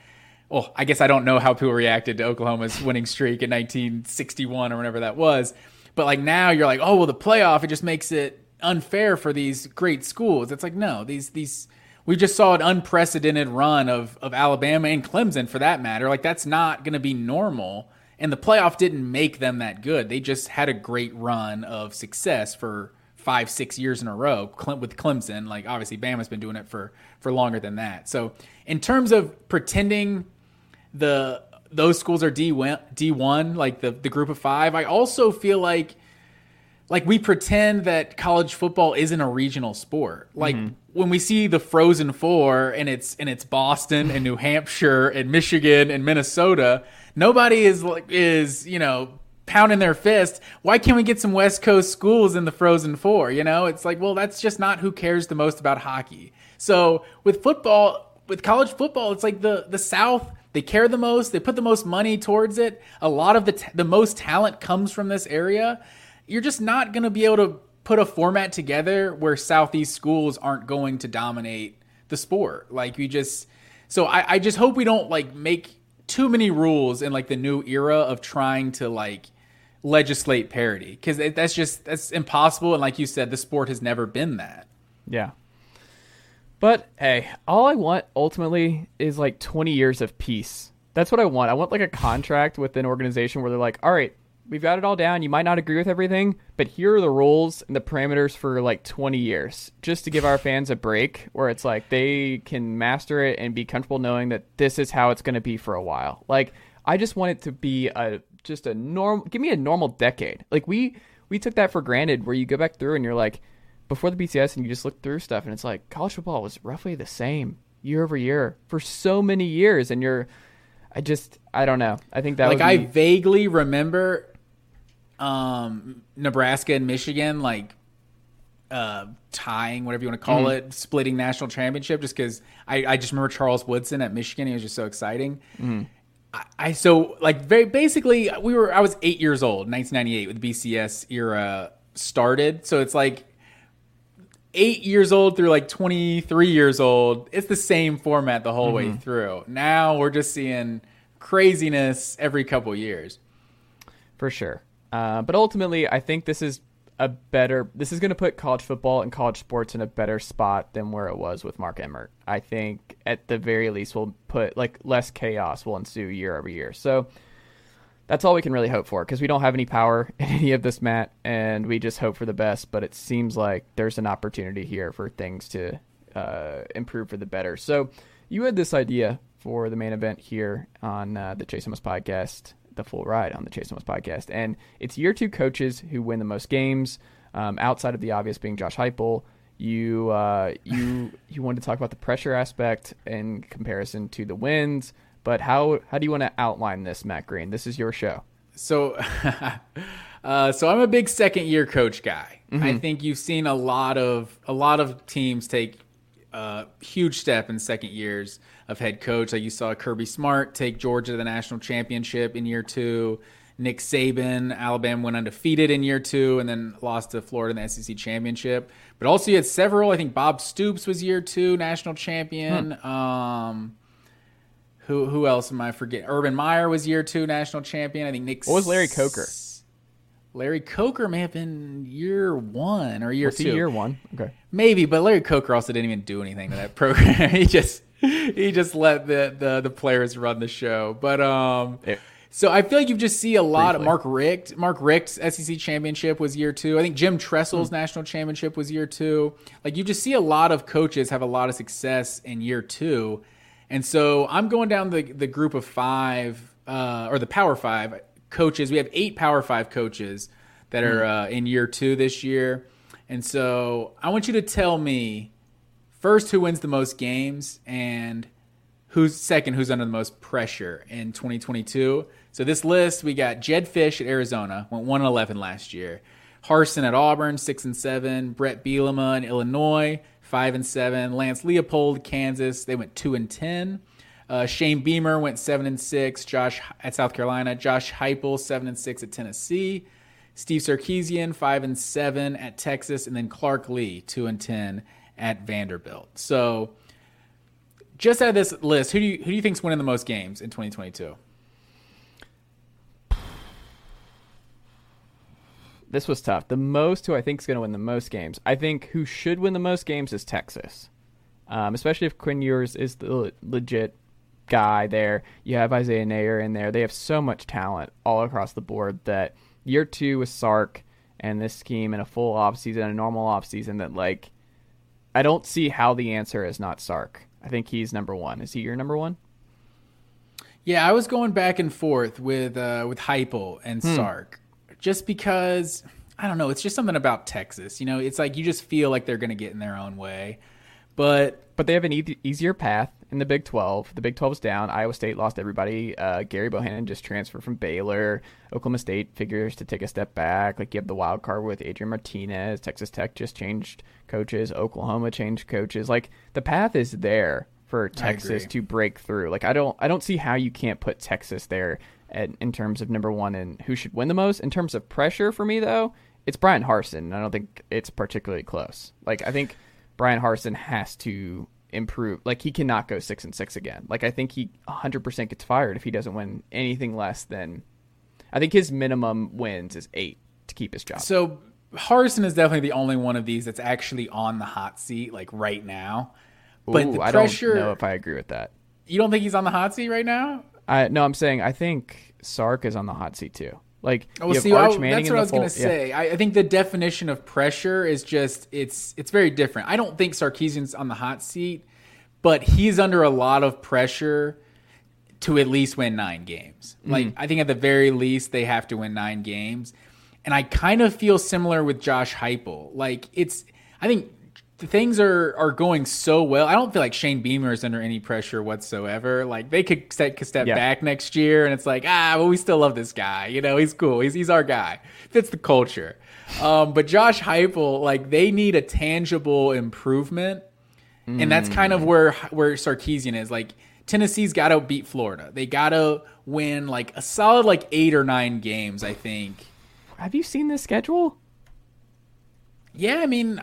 well, I guess I don't know how people reacted to Oklahoma's winning streak in 1961 or whatever that was. But like now you're like, oh well, the playoff it just makes it unfair for these great schools. It's like no, these these we just saw an unprecedented run of of Alabama and Clemson for that matter. Like that's not going to be normal. And the playoff didn't make them that good. They just had a great run of success for five, six years in a row with Clemson. Like obviously, Bama's been doing it for for longer than that. So in terms of pretending the those schools are D D one, like the the group of five. I also feel like like we pretend that college football isn't a regional sport. Like mm-hmm. when we see the Frozen Four and it's and it's Boston and New Hampshire and Michigan and Minnesota, nobody is is you know pounding their fist. Why can't we get some West Coast schools in the Frozen Four? You know, it's like well, that's just not who cares the most about hockey. So with football, with college football, it's like the the South they care the most. They put the most money towards it. A lot of the t- the most talent comes from this area. You're just not going to be able to put a format together where Southeast schools aren't going to dominate the sport. Like you just so I, I just hope we don't like make too many rules in like the new era of trying to like legislate parity because that's just that's impossible and like you said the sport has never been that yeah but hey, all I want ultimately is like 20 years of peace. That's what I want. I want like a contract with an organization where they're like, all right, we've got it all down. You might not agree with everything, but here are the rules and the parameters for like 20 years just to give our fans a break where it's like they can master it and be comfortable knowing that this is how it's going to be for a while. Like, I just want it to be a just a normal, give me a normal decade. Like, we, we took that for granted where you go back through and you're like, before the BCS and you just look through stuff and it's like college football was roughly the same year over year for so many years and you're I just I don't know. I think that like be... I vaguely remember um Nebraska and Michigan like uh tying whatever you want to call mm-hmm. it splitting national championship just because I, I just remember Charles Woodson at Michigan he was just so exciting mm-hmm. I, I so like very basically we were I was eight years old, 1998, with the BCS era started. So it's like eight years old through like 23 years old. It's the same format the whole way through. Now we're just seeing craziness every couple years. for sure. Uh, but ultimately, I think this is a better. This is going to put college football and college sports in a better spot than where it was with Mark Emmert. I think at the very least, we'll put like less chaos will ensue year over year. So that's all we can really hope for because we don't have any power <laughs> in any of this, Matt, and we just hope for the best. But it seems like there's an opportunity here for things to uh, improve for the better. So you had this idea for the main event here on uh, the Chase Thomas podcast, the full ride on the Chase Thomas podcast, and it's year two coaches who win the most games, um, outside of the obvious being Josh Heupel. You uh, you you wanted to talk about the pressure aspect in comparison to the wins, but how how do you want to outline this, Matt Green? This is your show. So, <laughs> uh, so I'm a big second year coach guy. I think you've seen a lot of a lot of teams take a huge step in second years of head coach. Like you saw Kirby Smart take Georgia to the national championship in year two. Nick Saban, Alabama went undefeated in year two and then lost to Florida in the SEC championship. But also you had several. I think Bob Stoops was year two national champion. Um, who who else am I forgetting? Urban Meyer was year two national champion. I think Nick. What was Larry Coker? Larry Coker may have been year one or year Was two. year one? Okay. Maybe, but Larry Coker also didn't even do anything to that program. <laughs> he just <laughs> he just let the, the the players run the show. But um It- so I feel like you just see a lot of Mark Richt. Mark Richt's SEC championship was year two. I think Jim Tressel's Hmm. national championship was year two. Like you just see a lot of coaches have a lot of success in year two. And so I'm going down the the group of five uh, or the Power Five coaches. We have eight Power Five coaches that are uh, in year two this year. And so I want you to tell me first who wins the most games and who's second, who's under the most pressure in 2022. So this list, we got Jedd Fisch at Arizona, went 1 and 11 last year. Harsin at Auburn, 6 and 7. Bret Bielema in Illinois, 5 and 7. Lance Leipold, Kansas, they went 2 and 10. Uh, Shane Beamer went 7 and 6. Josh at South Carolina. Josh Heupel, 7 and 6 at Tennessee. Steve Sarkisian, 5 and 7 at Texas. And then Clark Lea, 2 and 10 at Vanderbilt. So just out of this list, who do you who do you think's winning the most games in 2022? This was tough. The most who I think is going to win the most games. I think who should win the most games is Texas, um, especially if Quinn Ewers is the le- legit guy there. You have Isaiah Neyor in there. They have so much talent all across the board that year two with Sark and this scheme and a full offseason, a normal offseason that like I don't see how the answer is not Sark. I think he's number one. Is he your number one? Yeah, I was going back and forth with uh, with Heupel and Hmm. Sark, just because I don't know. It's just something about Texas. You know, it's like you just feel like they're going to get in their own way. But But they have an e- easier path in the Big 12. The Big 12 is down. Iowa State lost everybody. Uh, Gerry Bohanon just transferred from Baylor. Oklahoma State figures to take a step back. Like you have the wild card with Adrian Martinez. Texas Tech just changed coaches. Oklahoma changed coaches. Like the path is there for Texas to break through. Like I don't I don't see how you can't put Texas there at, in terms of number one and who should win the most. In terms of pressure for me though, it's Bryan Harsin. I don't think it's particularly close. Like I think Bryan Harsin has to improve. Like he cannot go six and six again. Like I think he 100% gets fired if he doesn't win anything less than. I think his minimum wins is eight to keep his job. so Harsin is definitely the only one of these that's actually on the hot seat, like right now. But Ooh, the I pressure, don't know if I agree with that. you don't think he's on the hot seat right now? I no, I'm saying I think Sark is on the hot seat too. Like Oh, you have see, oh, Arch I, Manning that's what I was going to fold- yeah. say. I, I think the definition of pressure is just it's it's very different. I don't think Sarkisian's on the hot seat, but he's under a lot of pressure to at least win nine games. Like I think at the very least they have to win nine games, and I kind of feel similar with Josh Heupel. Like it's I think things are are going so well. I don't feel like Shane Beamer is under any pressure whatsoever. Like they could take a step Yeah. back next year, and it's like ah, well, we still love this guy. You know, he's cool. He's he's our guy. Fits the culture. Um, but Josh Heupel, like they need a tangible improvement, and that's kind of mm. where where Sarkisian is. Like Tennessee's got to beat Florida. They got to win like a solid like eight or nine games. I think. Have you seen this schedule? Yeah, I mean,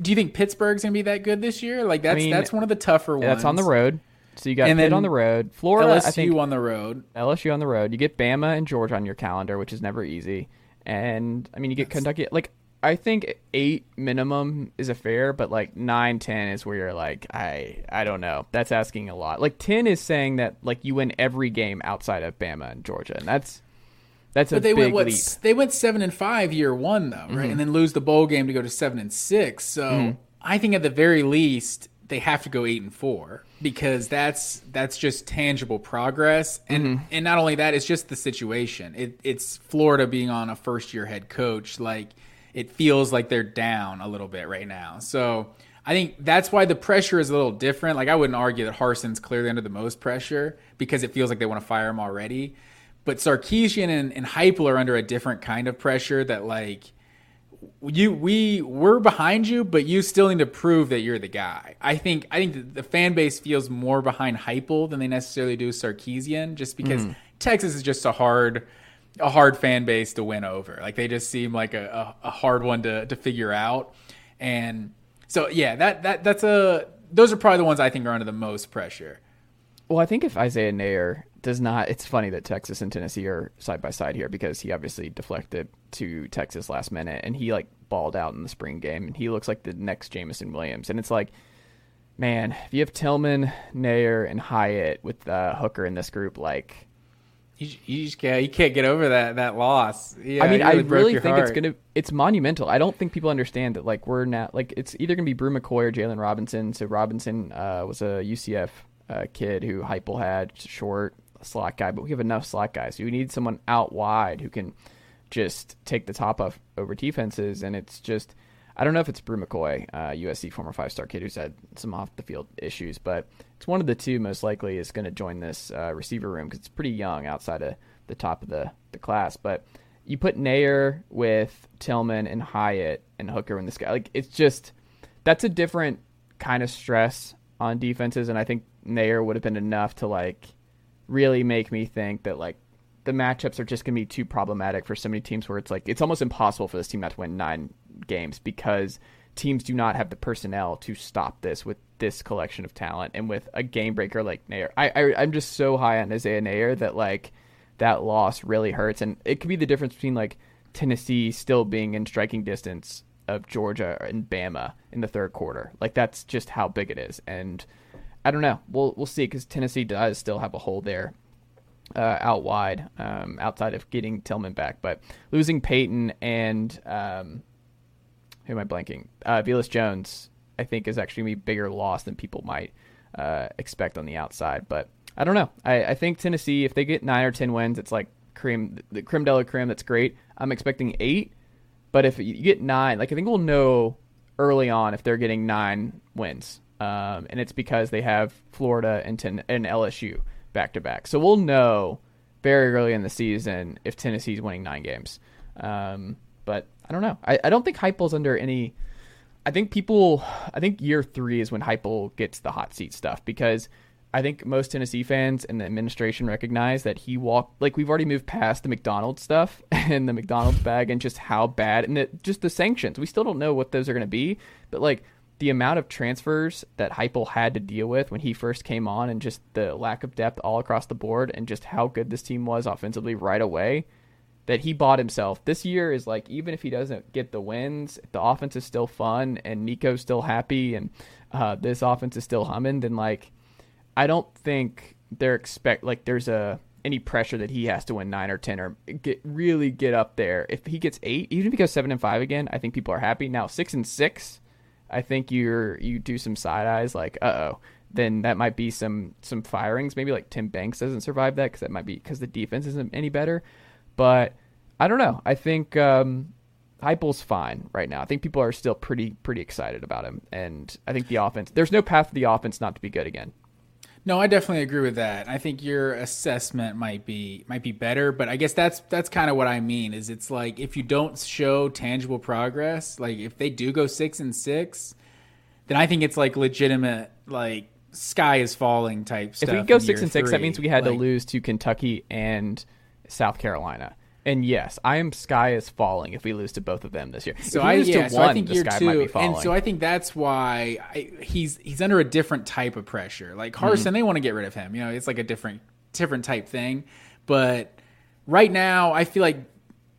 do you think Pittsburgh's gonna be that good this year? Like that's mean, that's one of the tougher ones. That's on the road. So you got And Pitt on the road, Florida. LSU I think on the road. LSU on the road. You get Bama and Georgia on your calendar, which is never easy. And I mean, you get Kentucky. Like I think eight minimum is a fair, but like nine, ten is where you're like, I, I don't know. That's asking a lot. Like ten is saying that like you win every game outside of Bama and Georgia, and that's that's a they big went what? leap. Mm-hmm. They went seven and five year one though, right? And then lose the bowl game to go to seven and six. So I think at the very least they have to go eight and four because that's that's just tangible progress. And Mm-hmm. and not only that, it's just the situation. It, it's Florida being on a first year head coach. Like it feels like they're down a little bit right now. So. I think that's why the pressure is a little different. Like I wouldn't argue that Harsin's clearly under the most pressure because it feels like they want to fire him already. But Sarkisian and, and Heupel are under a different kind of pressure that like you we we're behind you, but you still need to prove that you're the guy. I think I think the, fan base feels more behind Heupel than they necessarily do Sarkisian, just because mm. Texas is just a hard a hard fan base to win over. Like they just seem like a, a, a hard one to, to figure out. And so yeah, that that that's a those are probably the ones I think are under the most pressure. Well, I think if Isaiah Neyor does not, it's funny that Texas and Tennessee are side by side here because he obviously deflected to Texas last minute and he like balled out in the spring game and he looks like the next Jameson Williams. And it's like, man, if you have Tillman, Neyor, and Hyatt with uh, Hooker in this group, like, You, you just can't you can't get over that that loss. Yeah, I mean, it I really really think it's gonna, it's monumental. I don't think people understand that like we're not like it's either gonna be Bru McCoy or Jalen Robinson. So Robinson uh, was a UCF uh, kid who Heupel had, short slot guy, but we have enough slot guys. We need someone out wide who can just take the top off over defenses, and it's just. I don't know if it's Bru McCoy, uh, USC former five star kid who's had some off the field issues, but it's one of the two most likely is going to join this uh, receiver room because it's pretty young outside of the top of the, the class. But you put Neyor with Tillman and Hyatt and Hooker in this guy, like it's just that's a different kind of stress on defenses, and I think Neyor would have been enough to like really make me think that like the matchups are just going to be too problematic for so many teams where it's like it's almost impossible for this team not to win nine games because teams do not have the personnel to stop this with this collection of talent and with a game breaker like Neyor. I, I I'm just so high on Isaiah Neyor that like that loss really hurts and it could be the difference between like Tennessee still being in striking distance of Georgia and Bama in the third quarter. Like that's just how big it is and I don't know. We'll we'll see because Tennessee does still have a hole there uh, out wide, um, outside of getting Tillman back. But losing Peyton and um, who am I blanking? Uh, Velus Jones, I think, is actually a bigger loss than people might uh, expect on the outside. But I don't know. I, I think Tennessee, if they get nine or ten wins, it's like cream, the creme de la creme. That's great. I'm expecting eight, but if you get nine, like I think we'll know early on if they're getting nine wins, um, and it's because they have Florida and ten, and LSU back to back. So we'll know very early in the season if Tennessee's winning nine games. Um, but I don't know. I, I don't think Heupel's under any. I think people. I think year three is when Heupel gets the hot seat stuff because I think most Tennessee fans and the administration recognize that he walked like we've already moved past the McDonald's stuff <laughs> and the McDonald's bag and just how bad and the, just the sanctions. We still don't know what those are going to be, but like the amount of transfers that Heupel had to deal with when he first came on and just the lack of depth all across the board and just how good this team was offensively right away that he bought himself. This year is like even if he doesn't get the wins, the offense is still fun and Nico's still happy and uh, this offense is still humming, then like I don't think they're expect like there's a any pressure that he has to win nine or ten or get really get up there. If he gets eight, even if he goes seven and five again, I think people are happy. Now six and six, I think you're you do some side eyes like uh oh. Then that might be some some firings. Maybe like Tim Banks doesn't survive that because that might be because the defense isn't any better. But I don't know. I think um, Heupel's fine right now. I think people are still pretty pretty excited about him, and I think the offense. There's no path for the offense not to be good again. No, I definitely agree with that. I think your assessment might be might be better, but I guess that's that's kind of what I mean. Is it's like if you don't show tangible progress, like if they do go six and six, then I think it's like legitimate like sky is falling type If we go six and six, that means we had to lose to Kentucky and South Carolina. And yes, I am sky is falling if we lose to both of them this year. So I yeah, to so one, I think sky two, might be falling. and so I think that's why I, he's he's under a different type of pressure. Like Harsin, Mm-hmm. they want to get rid of him. You know, it's like a different different type thing. But right now, I feel like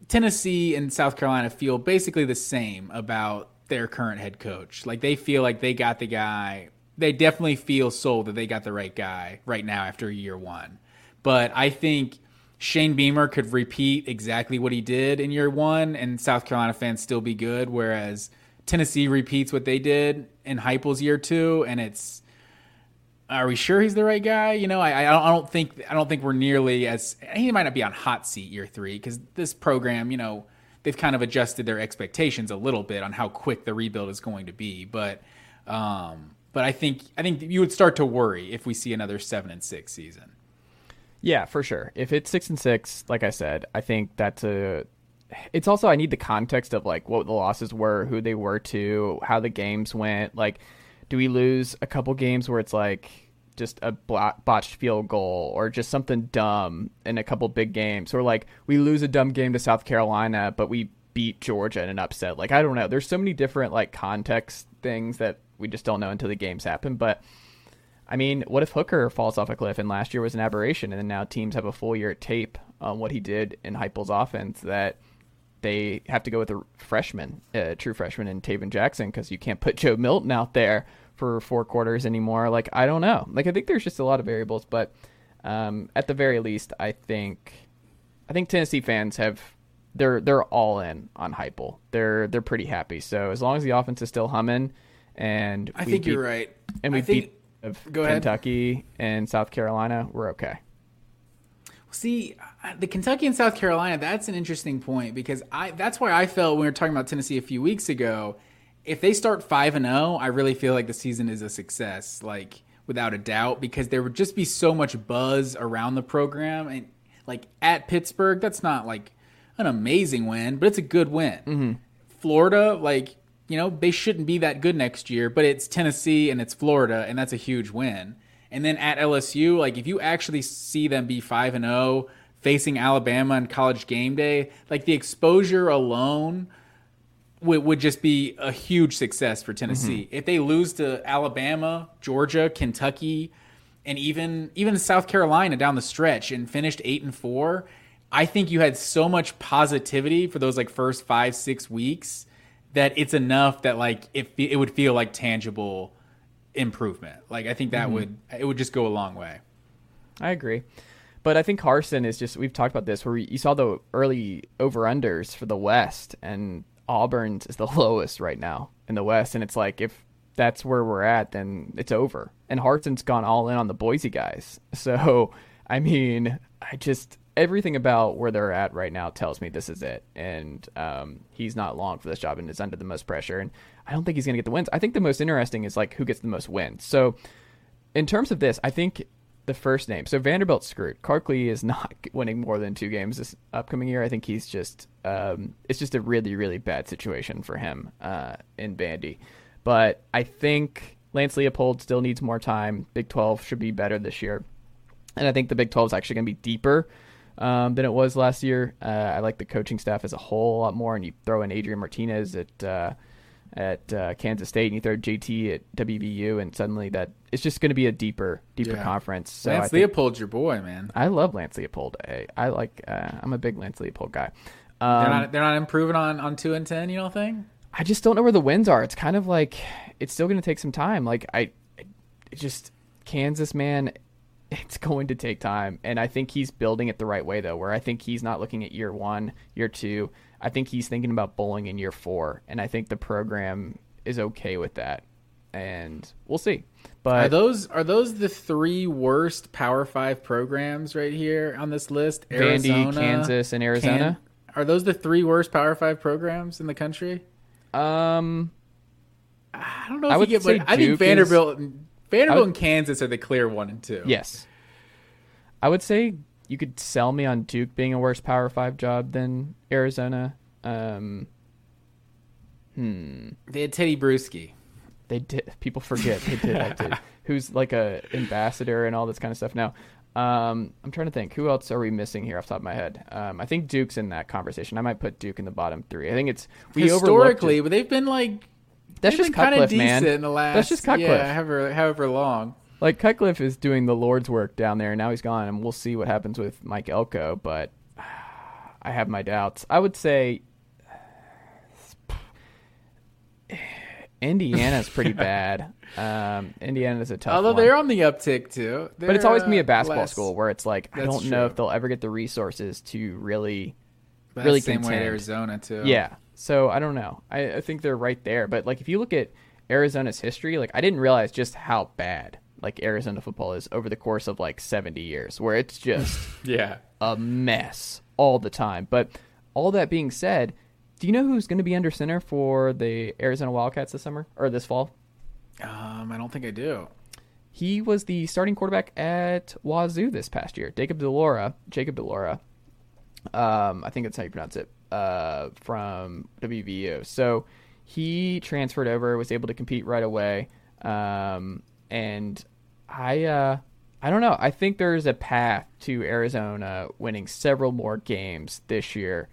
Tennessee and South Carolina feel basically the same about their current head coach. Like they feel like they got the guy. They definitely feel sold that they got the right guy right now after year one. But I think Shane Beamer could repeat exactly what he did in year one, and South Carolina fans still be good. Whereas Tennessee repeats what they did in Heupel's year two, and it's are we sure he's the right guy? You know, I, don't- I don't think I don't think we're nearly as he might not be on hot seat year three because this program, you know, they've kind of adjusted their expectations a little bit on how quick the rebuild is going to be. But um, but I think I think you would start to worry if we see another seven and six season. Yeah, for sure. If it's six and six, like I said, I think that's a. It's also I need the context of like what the losses were, who they were to, how the games went. Like, do we lose a couple games where it's like just a botched field goal or just something dumb in a couple big games, or like we lose a dumb game to South Carolina, but we beat Georgia in an upset. Like I don't know. There's so many different like context things that we just don't know until the games happen, but. I mean, what if Hooker falls off a cliff and last year was an aberration, and then now teams have a full year tape on what he did in Heupel's offense that they have to go with a freshman, a true freshman in Taven Jackson because you can't put <laughs> Joe Milton out there for four quarters anymore. Like I don't know. Like I think there's just a lot of variables, but um, at the very least, I think I think Tennessee fans have they're they're all in on Heupel. They're they're pretty happy. So as long as the offense is still humming, and I think you're right. and we beat of Go ahead. Kentucky and South Carolina, we're okay. See, uh, the Kentucky and South Carolina, that's an interesting point because I that's why I felt when we were talking about Tennessee a few weeks ago, if they start 5 and 0, I really feel like the season is a success, like without a doubt because there would just be so much buzz around the program and like at Pittsburgh, that's not like an amazing win, but it's a good win. Mm-hmm. Florida, like, you know, they shouldn't be that good next year, but it's Tennessee and it's Florida, and that's a huge win. And then at LSU, like, if you actually see them be 5 and 0 facing Alabama on college game day, like, the exposure alone would, would just be a huge success for Tennessee. Mm-hmm. If they lose to Alabama, Georgia, Kentucky, and even even South Carolina down the stretch and finished eight and four, I think you had so much positivity for those like first five six weeks that it's enough that like it it would feel like tangible improvement. Like I think that mm-hmm. would it would just go a long way. I agree. But I think Harsin is just, we've talked about this, where you saw the early over unders for the West, and Auburn's is the <laughs> lowest right now in the West. And it's like, if that's where we're at, then it's over. And Harsin's gone all in on the Boise guys. <laughs> So, I mean, I just, everything about where they're at right now tells me this is it. And um, he's not long for this job and is under the most pressure. And I don't think he's going to get the wins. I think the most interesting is like who gets the most wins. So, in terms of this, I think the first name. So Vanderbilt's screwed. Clark Lea is not <laughs> winning more than two games this upcoming year. I think he's just um, it's just a really really bad situation for him uh, in Bandy. But I think Lance Leipold still needs more time. Big Twelve should be better this year, and I think the Big Twelve is actually going to be deeper. Um, than it was last year. Uh, I like the coaching staff as a whole a lot more, and you throw in Adrian Martinez at uh, at uh, Kansas State, and you throw JT at WVU, and suddenly that it's just going to be a deeper, deeper Yeah. conference. So I Lance think- Leipold's your boy, man. I love Lance Leipold. I, I like. Uh, I'm a big Lance Leipold guy. They're Um, not they're not improving on on two and ten. You don't think? I just don't know where the wins are. It's kind of like it's still going to take some time. Like I, it just Kansas man, it's going to take time, and I think he's building it the right way though. Where I think he's not looking at year one, year two. I think he's thinking about bowling in year four, and I think the program is okay with that. And we'll see. But Are those are those the three worst Power Five programs right here on this list? Vandy, Kansas, and Arizona? are those the three worst Power Five programs in the country? um, I don't know. I If would get, say I think Vanderbilt, Vanderbilt would- and Kansas are the clear one and two. Yes. I would say you could sell me on Duke being a worse Power Five job than Arizona. Um, hmm. they had Tedy Bruschi. They did. People forget they did that dude. <laughs> Who's like a ambassador and all this kind of stuff now. Um, I'm trying to think. Who else are we missing here off the top of my head? Um, I think Duke's in that conversation. I might put Duke in the bottom three. I think it's we Historically, but they've been like That's they've just Cutcliffe, man. last. That's just Cutcliffe. Yeah, however, however long. Like Cutcliffe is doing the Lord's work down there, and now he's gone, and we'll see what happens with Mike Elko. But <sighs> I have my doubts. I would say <sighs> Indiana's pretty <laughs> bad. Um, Indiana's a tough Although one. they're on the uptick too. but it's always gonna be a basketball less- school where it's like I don't know if they'll ever get the resources to really That's really same way contend. at Arizona too. Yeah. So I don't know. I, I think they're right there. But like if you look at Arizona's history, like I didn't realize just how bad like Arizona football is over the course of like 70 years, where it's just <laughs> yeah. a mess all the time. But all that being said, do you know who's going to be under center for the Arizona Wildcats this summer or this fall? Um, I don't think I do. He was the starting quarterback at Wazoo this past year. Jacob de Laura, Jacob de Laura. Um, I think that's how you pronounce it. Uh, from WVU. So he transferred over, was able to compete right away. Um, and I, uh, I don't know. I think there's a path to Arizona winning several more games this year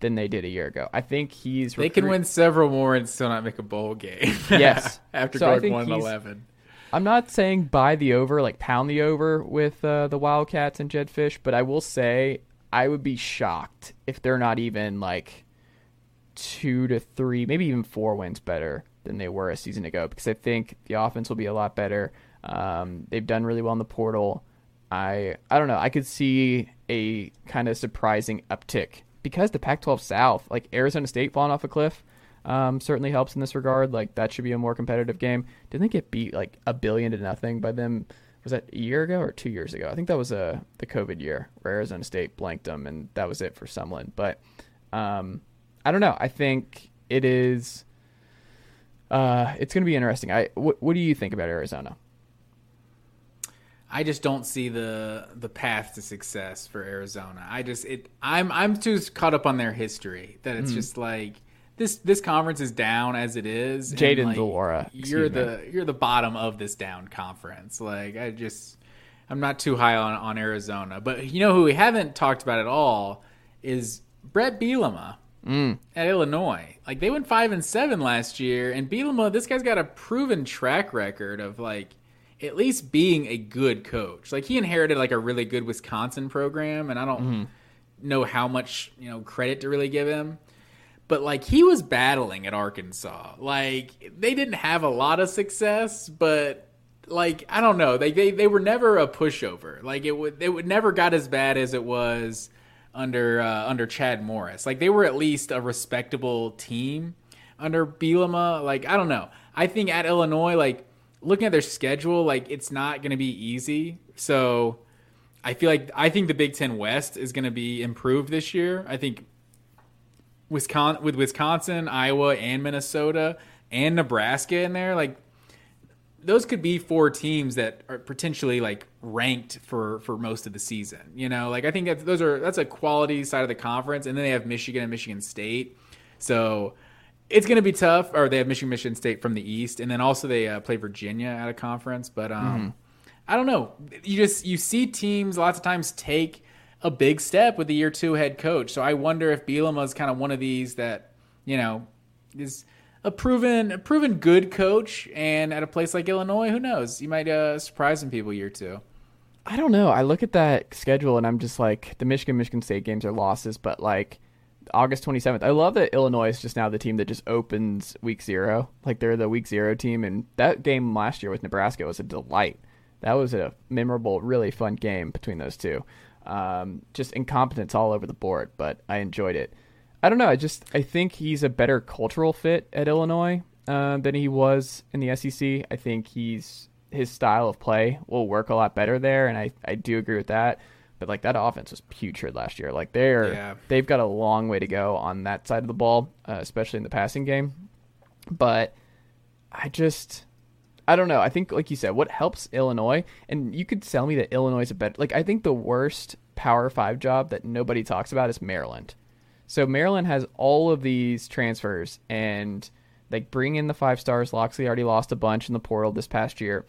than they did a year ago. I think he's They can win several more and still not make a bowl game. <laughs> Yes. after So going one eleven. I'm not saying buy the over, like pound the over with uh, the Wildcats and Jedd Fisch, but I will say I would be shocked if they're not even like two to three, maybe even four wins better than they were a season ago because I think the offense will be a lot better. Um, they've done really well in the portal. I I don't know. I could see a kind of surprising uptick because the Pac-12 South, like Arizona State falling off a cliff, um, certainly helps in this regard. Like that should be a more competitive game. Didn't they get beat like a billion to nothing by them? Was that a year ago or two years ago? I think that was uh, the COVID year where Arizona State blanked them, and that was it for Sumlin. But um, I don't know. I think it is. Uh, it's going to be interesting. I what, what do you think about Arizona? I just don't see the the path to success for Arizona. I just it I'm I'm too caught up on their history that it's just like this this conference is down as it is. Jayden like, de Laura, You're excuse me. the you're the bottom of this down conference. Like I just I'm not too high on on Arizona. But you know who we haven't talked about at all is Bret Bielema. Mm. At Illinois, like they went five and seven last year, and Bielema, this guy's got a proven track record of like at least being a good coach. Like he inherited like a really good Wisconsin program, and I don't Mm-hmm. know how much you know credit to really give him. But like he was battling at Arkansas. Like they didn't have a lot of success, but like I don't know, they they, they were never a pushover. Like it would it would never got as bad as it was under uh, under Chad Morris. Like they were at least a respectable team under Bielema. Like I don't know. I think at Illinois, like looking at their schedule, like it's not going to be easy. So I feel like I think the Big Ten West is going to be improved this year. I think Wisconsin with Wisconsin, Iowa, and Minnesota and Nebraska in there, like those could be four teams that are potentially like ranked for for most of the season. You know, like I think that's, those are that's a quality side of the conference, and then they have Michigan and Michigan State. So it's going to be tough. Or they have Michigan, Michigan State from the East, and then also they uh, play Virginia at a conference. But um, I don't know. You just you see teams lots of times take a big step with the year two head coach. So I wonder if Bielema is kind of one of these that you know is a proven a proven good coach, and at a place like Illinois, who knows? You might uh, surprise some people year two. I don't know. I look at that schedule and I'm just like the Michigan Michigan State games are losses, but like August 27th. I love that Illinois is just now the team that just opens week 0. Like they're the week 0 team and that game last year with Nebraska was a delight. That was a memorable, really fun game between those two. Um, just incompetence all over the board, but I enjoyed it. I don't know. I just I think he's a better cultural fit at Illinois uh, than he was in the SEC. I think he's his style of play will work a lot better there, and I, I do agree with that. But like that offense was putrid last year. Like they're Yeah. they've got a long way to go on that side of the ball, uh, especially in the passing game. But I just I don't know. I think like you said, what helps Illinois, and you could sell me that Illinois is a better. Like I think the worst Power Five job that nobody talks about is Maryland. So Maryland has all of these transfers, and Like bring in the five stars. Locksley already lost a bunch in the portal this past year.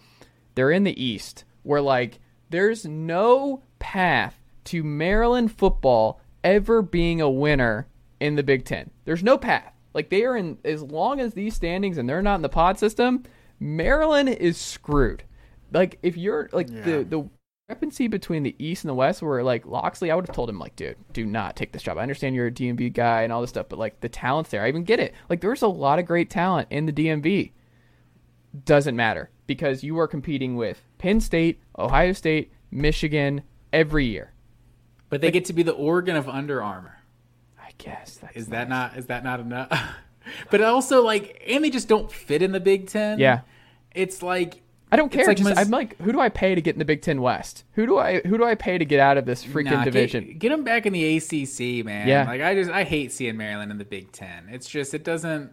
They're in the East, where like there's no path to Maryland football ever being a winner in the Big Ten. There's no path. Like they are in as long as these standings and they're not in the pod system, Maryland is screwed. Like if you're like the the discrepancy between the East and the West, where like Locksley, I would have told him like, dude, do not take this job. I understand you're a DMV guy and all this stuff, but like the talent's there. I even get it. Like there's a lot of great talent in the DMV. Doesn't matter because you are competing with Penn State, Ohio State, Michigan every year. But they get to be the Oregon of Under Armour. I guess that's Is that not is that not enough? <laughs> but also like and they just don't fit in the Big Ten. Yeah. It's like I don't care. like Just, Miss- I'm like, who do I pay to get in the Big Ten West? Who do I who do I pay to get out of this freaking nah, division? Get, get them back in the ACC, man. Yeah. Like I just I hate seeing Maryland in the Big Ten. It's just it doesn't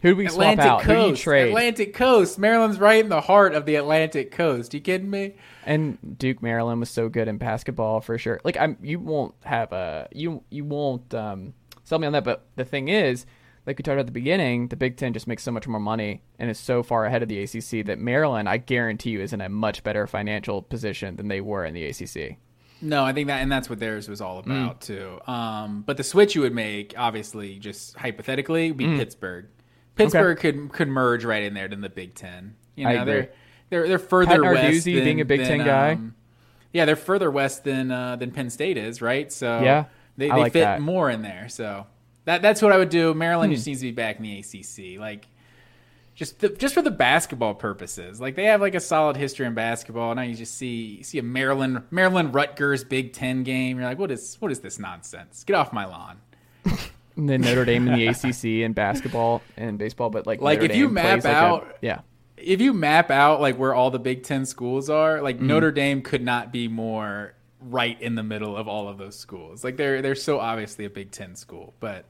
who do we Atlantic swap out? Who do you Coast. trade? Atlantic Coast. Maryland's right in the heart of the Atlantic Coast. You kidding me? and Duke Maryland was so good in basketball for sure. Like I'm, you won't have a you you won't um, sell me on that. But the thing is, like we talked about at the beginning, the Big Ten just makes so much more money and is so far ahead of the ACC that Maryland, I guarantee you, is in a much better financial position than they were in the ACC. No, I think that, and that's what theirs was Mm. all about too. Um, but the switch you would make, obviously, just hypothetically, would be Mm. Pittsburgh. Pittsburgh could could merge right in there to the Big Ten. You know, I agree. they're they're they're further Pat west than, being a Big than, Ten guy. um, yeah, they're further west than uh, than Penn State is, right? So Yeah, they, they like fit that. more in there. So that that's what I would do. Maryland Hmm. just needs to be back in the ACC, like. Just, the, just for the basketball purposes, like they have like a solid history in basketball. Now you just see you see a Maryland Maryland Rutgers Big Ten game. You're like, what is what is this nonsense? Get off my lawn. <laughs> And then Notre Dame in the ACC and basketball and baseball, but like Like, Notre if you Dame map plays like a- out- yeah, if you map out like where all the Big Ten schools are, Mm-hmm. like Notre Dame could not be more right in the middle of all of those schools. Like they're they're so obviously a Big Ten school, but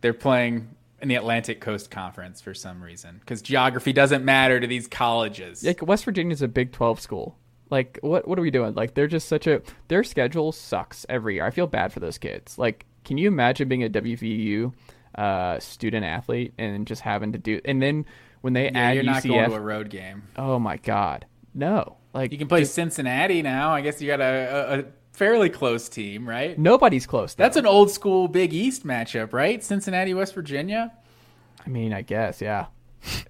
they're playing in the Atlantic Coast Conference for some reason because geography doesn't matter to these colleges. like West Virginia's a Big Twelve school. Like what what are we doing? Like they're just such a their schedule sucks every year. I feel bad for those kids. Like, can you imagine being a WVU uh, student athlete and just having to do and then when they Yeah, add you're not going to a road game. oh my god, no! Like You can play Cincinnati now. I guess you got a fairly close team, right? nobody's close. Though. That's an old school Big East matchup, right? Cincinnati, West Virginia. I mean, I guess yeah.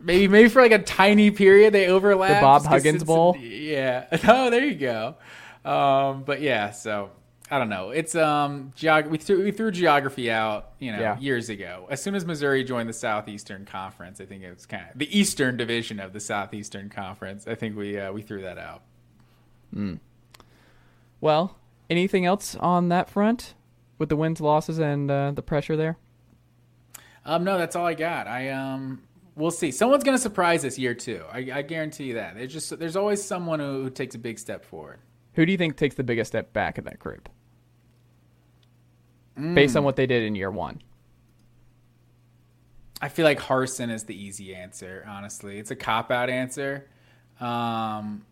Maybe maybe for like a tiny period they overlap. The Bob Huggins Bowl? <laughs> Yeah. <laughs> Oh, there you go. Um, but yeah, so I don't know. It's um geog- we threw we threw geography out, you know, Yeah. years ago. As soon as Missouri joined the Southeastern Conference, I think it was kind of the Eastern Division of the Southeastern Conference. I think we uh, we threw that out. Well, anything else on that front with the wins, losses, and uh, the pressure there? Um, no, that's all I got. I um, we'll see. Someone's gonna surprise this year too. I, I guarantee you that. There's just there's always someone who, who takes a big step forward. Who do you think takes the biggest step back in that group? Based Mm. on what they did in year one. I feel like Harson is the easy answer. Honestly, it's a cop out answer. Um,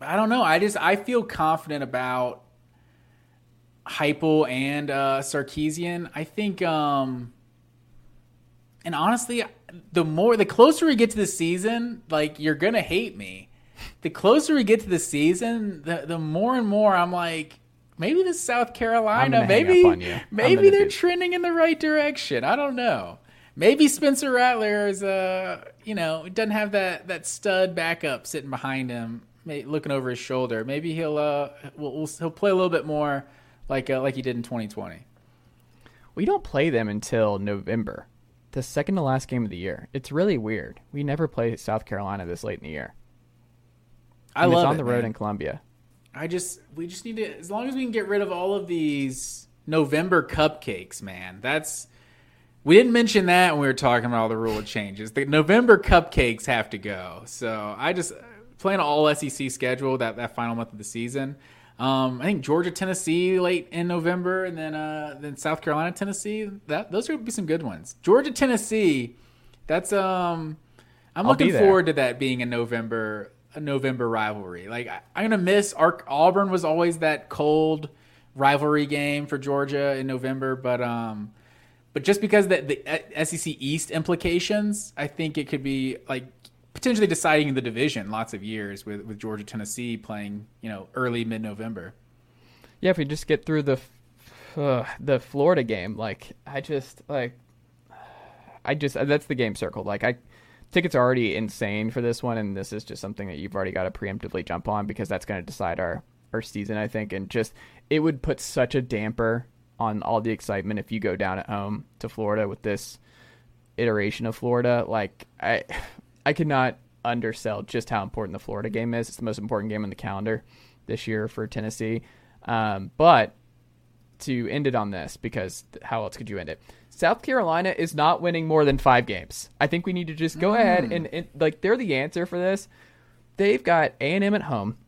I don't know. I just I feel confident about Heupel and uh, Sarkisian. I think, um, and honestly, the more the closer we get to the season, like you're gonna hate me. The closer we get to the season, the the more and more I'm like, maybe this South Carolina, maybe up on you. I'm maybe they're do- trending in the right direction. I don't know. Maybe Spencer Rattler is uh you know doesn't have that that stud backup sitting behind him, looking over his shoulder. Maybe he'll uh will will he'll play a little bit more like uh, like he did in 2020. We don't play them until November, the second to last game of the year. It's really weird. We never play South Carolina this late in the year. I And love it's on it, the road man. in Columbia. I just we just need to as long as we can get rid of all of these November cupcakes, man. That's we didn't mention that when we were talking about all the rule changes. The November cupcakes have to go. So I just playing an all SEC schedule that that final month of the season. Um, I think Georgia, Tennessee late in November, and then uh, then South Carolina, Tennessee. That those are gonna be some good ones. Georgia, Tennessee. That's um, I'm I'll looking forward to that being a November a November rivalry. Like I, I'm gonna miss Auburn was always that cold rivalry game for Georgia in November, but um, but just because the, the uh, SEC East implications, I think it could be like potentially deciding the division lots of years with, with Georgia Tennessee playing, you know, early mid November. Yeah, if we just get through the uh, the Florida game, like I just like I just that's the game circled. Like I tickets are already insane for this one, and this is just something that you've already got to preemptively jump on because that's going to decide our our season, I think, and just it would put such a damper on all the excitement if you go down at home to Florida with this iteration of Florida. Like I, I cannot undersell just how important the Florida game is. It's the most important game on the calendar this year for Tennessee. Um, but to end it on this, because how else could you end it? South Carolina is not winning more than five games. I think we need to just go mm. ahead and, and like they're the answer for this. They've got A and M at home.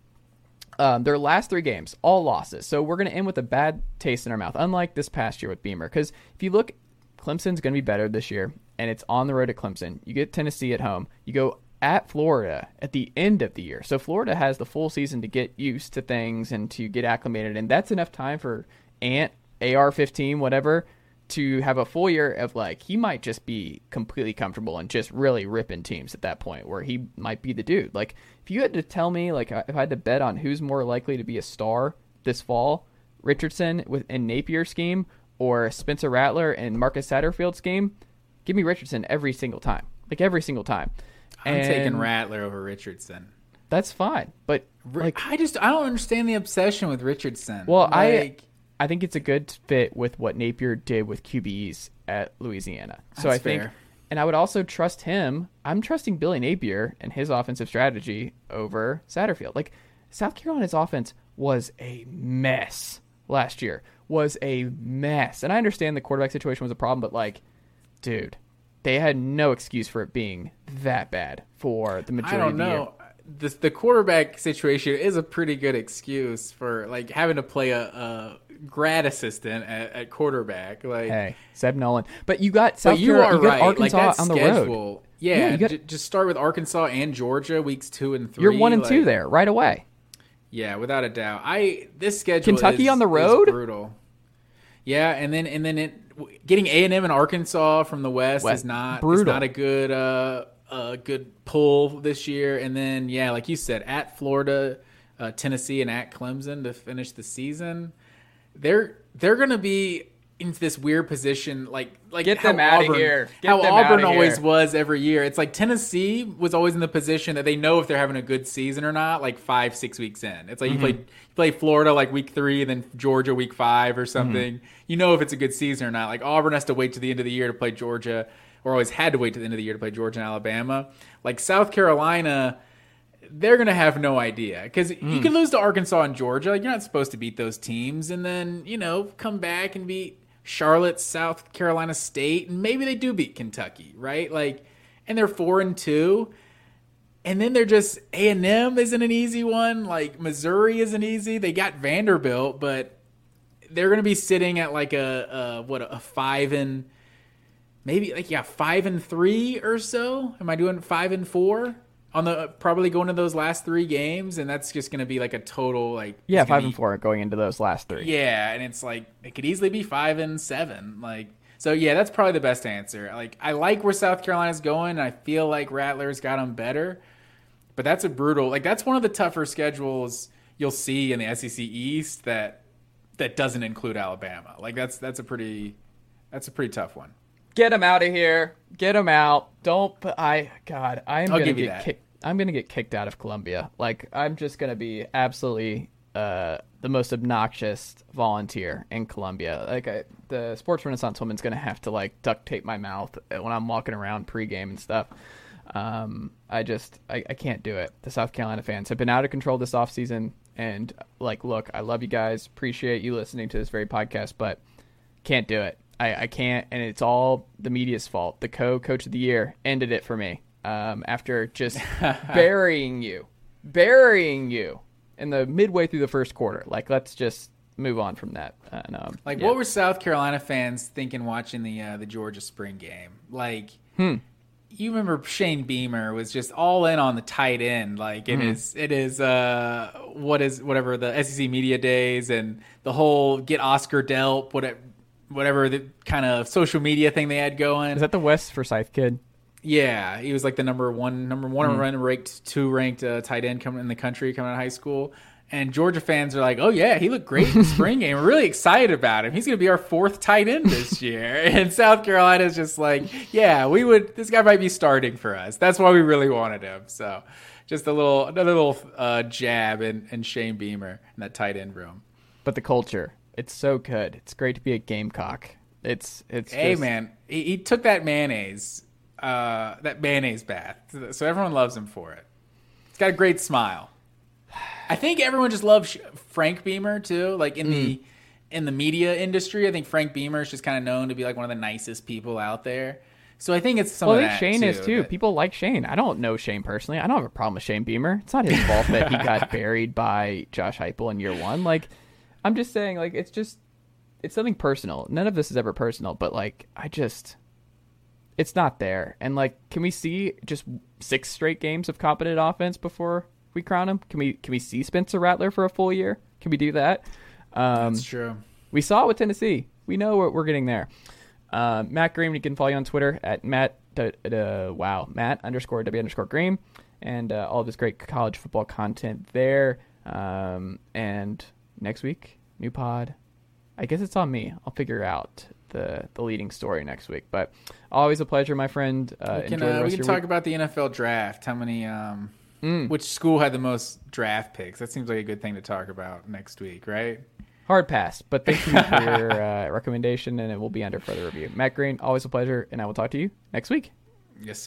Um, their last three games, all losses. So we're going to end with a bad taste in our mouth, unlike this past year with Beamer. Because if you look, Clemson's going to be better this year, and it's on the road at Clemson. You get Tennessee at home. You go at Florida at the end of the year. So Florida has the full season to get used to things and to get acclimated, and that's enough time for Ant, AR-15, whatever, to have a full year of like he might just be completely comfortable and just really ripping teams at that point where he might be the dude. Like if you had to tell me like if I had to bet on who's more likely to be a star this fall, Richardson with in Napier scheme or Spencer Rattler and Marcus Satterfield scheme, give me Richardson every single time. Like every single time. I'm and taking Rattler over Richardson. That's fine, but like I just I don't understand the obsession with Richardson. Well, like, I I think it's a good fit with what Napier did with QBs at Louisiana. So I think, fair. and I would also trust him. I'm trusting Billy Napier and his offensive strategy over Satterfield. Like South Carolina's offense was a mess last year. Was a mess, and I understand the quarterback situation was a problem, but like, dude, they had no excuse for it being that bad for the majority. I don't know. The, the quarterback situation is a pretty good excuse for like having to play a, a grad assistant at, at, quarterback. Like, hey, Zeb Noland, But you got South you Carolina, are you right. Arkansas like on the road. Yeah, yeah got, j- just start with Arkansas and Georgia weeks two and three. You're one and like, two there right away. Yeah, without a doubt. I this schedule Kentucky is, on the road brutal. Yeah, and then and then it, getting A and M and Arkansas from the West, West is not brutal. is not a good uh a good pull this year. And then yeah, like you said, at Florida, uh, Tennessee, and at Clemson to finish the season they're they're gonna be in this weird position, like like get them out Auburn, of here. Get how Auburn always was every year. It's like Tennessee was always in the position that they know if they're having a good season or not, like five six weeks in. It's like mm-hmm. you play you play Florida like week three, and then Georgia week five or something. Mm-hmm. You know if it's a good season or not. Like Auburn has to wait to the end of the year to play Georgia, or always had to wait to the end of the year to play Georgia and Alabama. Like South Carolina they're gonna have no idea because mm. you can lose to Arkansas and Georgia. Like, you're not supposed to beat those teams, and then you know come back and beat Charlotte, South Carolina State, and maybe they do beat Kentucky, right? Like, and they're four and two, and then they're just A and M isn't an easy one. Like Missouri isn't easy. They got Vanderbilt, but they're gonna be sitting at like a, a what a five and maybe like yeah five and three or so. Am I doing five and four? On the probably going to those last three games, and that's just going to be like a total like yeah five be, and four going into those last three. Yeah, and it's like it could easily be five and seven. Like so, yeah, that's probably the best answer. Like I like where South Carolina's going. And I feel like Rattler's got them better, but that's a brutal like that's one of the tougher schedules you'll see in the SEC East that that doesn't include Alabama. Like that's that's a pretty that's a pretty tough one. Get him out of here. Get him out. Don't. I God. I'm I'll gonna get kicked. I'm gonna get kicked out of Columbia. Like I'm just gonna be absolutely uh, the most obnoxious volunteer in Columbia. Like I, the Sports Renaissance woman's gonna have to like duct tape my mouth when I'm walking around pregame and stuff. Um, I just I, I can't do it. The South Carolina fans have been out of control this off season, and like, look, I love you guys, appreciate you listening to this very podcast, but can't do it. I, I can't, and it's all the media's fault. The co coach of the year ended it for me um, after just <laughs> burying you, burying you in the midway through the first quarter. Like, let's just move on from that. And, um, like, yeah. what were South Carolina fans thinking watching the uh, the Georgia spring game? Like, hmm. you remember Shane Beamer was just all in on the tight end. Like, it mm-hmm. is, it is, uh, what is whatever the SEC media days and the whole get Oscar Delp, whatever whatever the kind of social media thing they had going. Is that the West Forsyth kid? Yeah, he was like the number one, number one Mm-hmm. run ranked, two ranked uh, tight end coming in the country coming out of high school. And Georgia fans are like, "Oh yeah, he looked great in the <laughs> spring game. We're really excited about him. He's going to be our fourth tight end this <laughs> year." And South Carolina's just like, "Yeah, we would. This guy might be starting for us. That's why we really wanted him." So, just a little, another little uh, jab and, and Shane Beamer in that tight end room. But the culture, it's so good. It's great to be a Gamecock. It's it's Hey just, man, he, he took that mayonnaise, uh, that mayonnaise bath, so everyone loves him for it. He's got a great smile. I think everyone just loves Frank Beamer too. Like in the in the media industry, I think Frank Beamer is just kind of known to be like one of the nicest people out there. So I think it's some Well, I think Shane is too. that- People like Shane. I don't know Shane personally. I don't have a problem with Shane Beamer. It's not his fault that he got <laughs> buried by Josh Heupel in year one. Like, I'm just saying, like, it's just, it's something personal. None of this is ever personal, but like, I just, it's not there. And like, can we see just six straight games of competent offense before we crown him? Can we, can we see Spencer Rattler for a full year? Can we do that? Um, That's true. we saw it with Tennessee. We know we're, we're getting there. Uh, Matt Green, you can follow you on Twitter at Matt, uh, uh, wow, Matt underscore W underscore Green, and uh, all of his great college football content there. Um, and next week, new pod. I guess it's on me. I'll figure out the the leading story next week. But always a pleasure, my friend. Uh, We can, uh, we can talk week. about the NFL draft. How many? Um, Mm. Which school had the most draft picks? That seems like a good thing to talk about next week, right? Hard pass, but thank you for your <laughs> uh, recommendation, and it will be under further review. Matt Green, always a pleasure, and I will talk to you next week. Yes.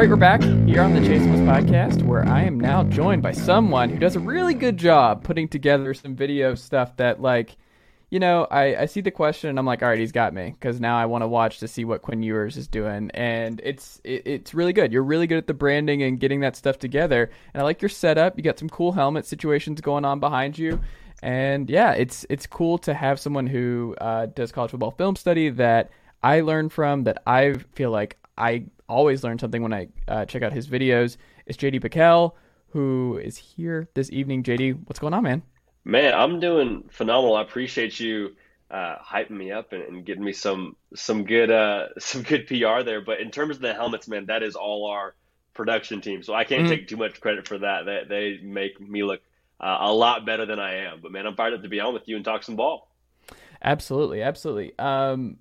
Right, we're back here on the Chase Thomas podcast, where I am now joined by someone who does a really good job putting together some video stuff that, like, you know, I, I see the question and I'm like, all right, he's got me because now I want to watch to see what Quinn Ewers is doing, and it's it, it's really good. You're really good at the branding and getting that stuff together, and I like your setup. You got some cool helmet situations going on behind you, and yeah, it's it's cool to have someone who uh, does college football film study that I learn from that I feel like I always learn something when I uh, check out his videos. It's JD Pickell, who is here this evening. JD, what's going on, man? Man, I'm doing phenomenal. I appreciate you uh, hyping me up and, and getting me some some good uh, <laughs> some good PR there. But in terms of the helmets, man, that is all our production team. So I can't Mhm. take too much credit for that. They they make me look uh, a lot better than I am. But man, I'm fired up to be on with you and talk some ball. Absolutely, absolutely. Um,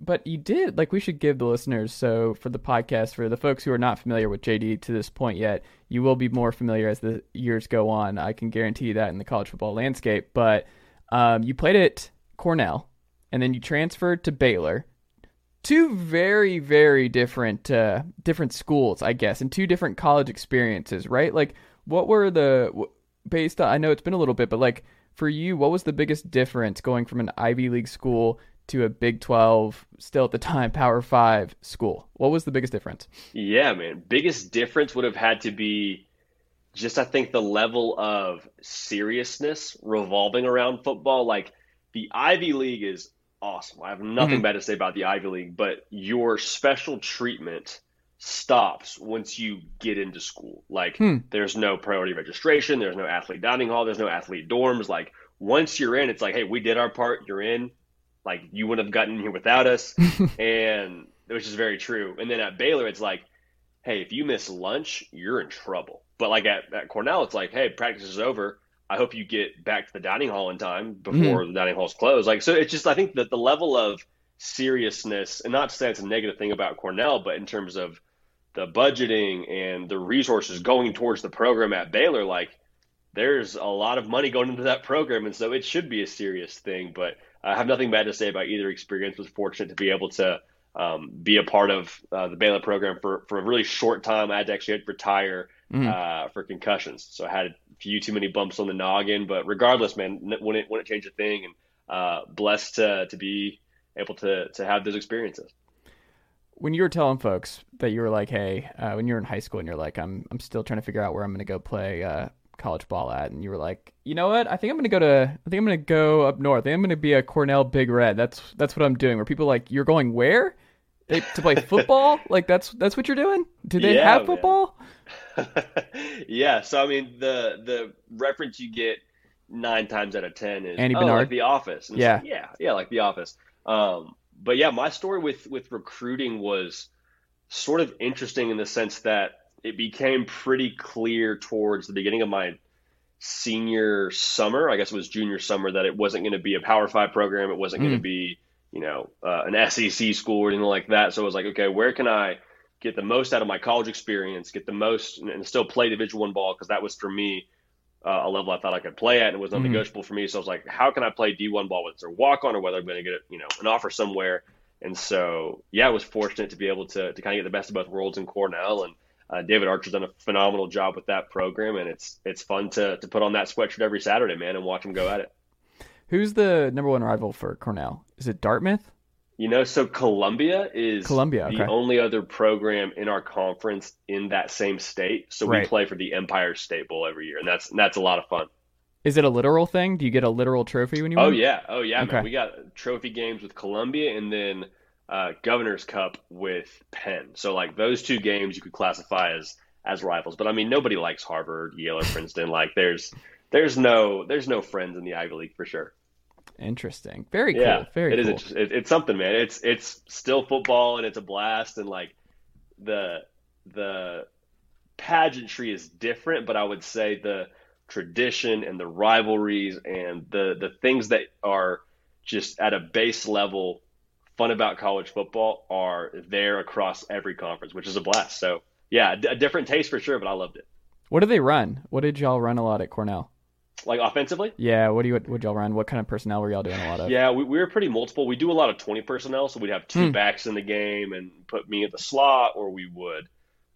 but you did like we should give the listeners so for the podcast for the folks who are not familiar with JD to this point yet, you will be more familiar as the years go on. I can guarantee you that in the college football landscape. But um, you played at Cornell, and then you transferred to Baylor. Two very, very different, uh, different schools, I guess, and two different college experiences, right? Like, what were the based on? I know it's been a little bit, but like for you, what was the biggest difference going from an Ivy League school to a Big Twelve, still at the time Power Five school? What was the biggest difference? Yeah, man. Biggest difference would have had to be just, I think, the level of seriousness revolving around football. Like the Ivy League is awesome. I have nothing Mhm. bad to say about the Ivy League, but your special treatment stops once you get into school. Like Hmm. there's no priority registration, there's no athlete dining hall, there's no athlete dorms. Like once you're in, it's like, hey, we did our part, you're in. Like you wouldn't have gotten here without us. <laughs> and which is very true. And then at Baylor, it's like, hey, if you miss lunch, you're in trouble. But like at, at Cornell, it's like, hey, practice is over. I hope you get back to the dining hall in time before mm-hmm. the dining hall's closed. Like, so it's just, I think that the level of seriousness, and not to say it's a negative thing about Cornell, but in terms of the budgeting and the resources going towards the program at Baylor, like, there's a lot of money going into that program, and so it should be a serious thing. But I have nothing bad to say about either experience. Was fortunate to be able to um, be a part of uh, the Baylor program for, for a really short time. I had to actually retire Mhm. uh, for concussions, so I had a few too many bumps on the noggin. But regardless, man, wouldn't wouldn't change a thing, and uh, blessed to to be able to to have those experiences. when you were telling folks that you were like, hey, uh, when you were in high school and you're like, I'm I'm still trying to figure out where I'm going to go play uh, college ball at, and you were like, you know what? I think I'm going to go to I think I'm going to go up north. I think I'm going to be a Cornell Big Red. That's that's what I'm doing. Where people are like, you're going where? They, to play football? <laughs> like that's that's what you're doing? Do they Yeah, have football? <laughs> yeah, so I mean the the reference you get nine times out of ten is Andy oh, Bernard? like The Office. And Yeah. like, yeah, yeah, like The Office. Um, but yeah, my story with with recruiting was sort of interesting in the sense that it became pretty clear towards the beginning of my senior summer. I guess it was junior summer that it wasn't going to be a Power Five program. It wasn't going Mm. to be you know uh, an SEC school or anything like that. So I was like, okay, where can I get the most out of my college experience, get the most, and, and still play Division One ball because that was for me uh, a level I thought I could play at, and it was non-negotiable for me. So I was like, how can I play D1 ball, whether it's a walk on or whether I'm going to get you know an offer somewhere. And so yeah, I was fortunate to be able to to kind of get the best of both worlds in Cornell, and uh, David Archer's done a phenomenal job with that program, and it's it's fun to to put on that sweatshirt every Saturday, man, and watch him go at it. Who's the number one rival for Cornell? Is it Dartmouth? You know, so Columbia is Columbia, the only other program in our conference in that same state. So we play for the Empire State Bowl every year, and that's that's a lot of fun. Is it a literal thing? Do you get a literal trophy when you win? Oh yeah, oh yeah, Okay. man. We got trophy games with Columbia, and then uh, Governor's Cup with Penn. So like those two games, you could classify as as rivals. But I mean, nobody likes Harvard, Yale, or Princeton. Like there's there's no there's no friends in the Ivy League for sure. Interesting. Very yeah, cool. Very it is cool. interest- it- it's something, man. It's it's still football, and it's a blast, and like the the pageantry is different, but I would say the tradition and the rivalries and the the things that are just at a base level fun about college football are there across every conference, which is a blast. So yeah, a different taste for sure, but I loved it. What do they run? What did y'all run a lot at Cornell? Like offensively, Yeah, what do you what y'all run? What kind of personnel were y'all doing a lot of? Yeah, we, we were pretty multiple. We do a lot of 20 personnel, so we'd have two Hmm. backs in the game and put me at the slot, or we would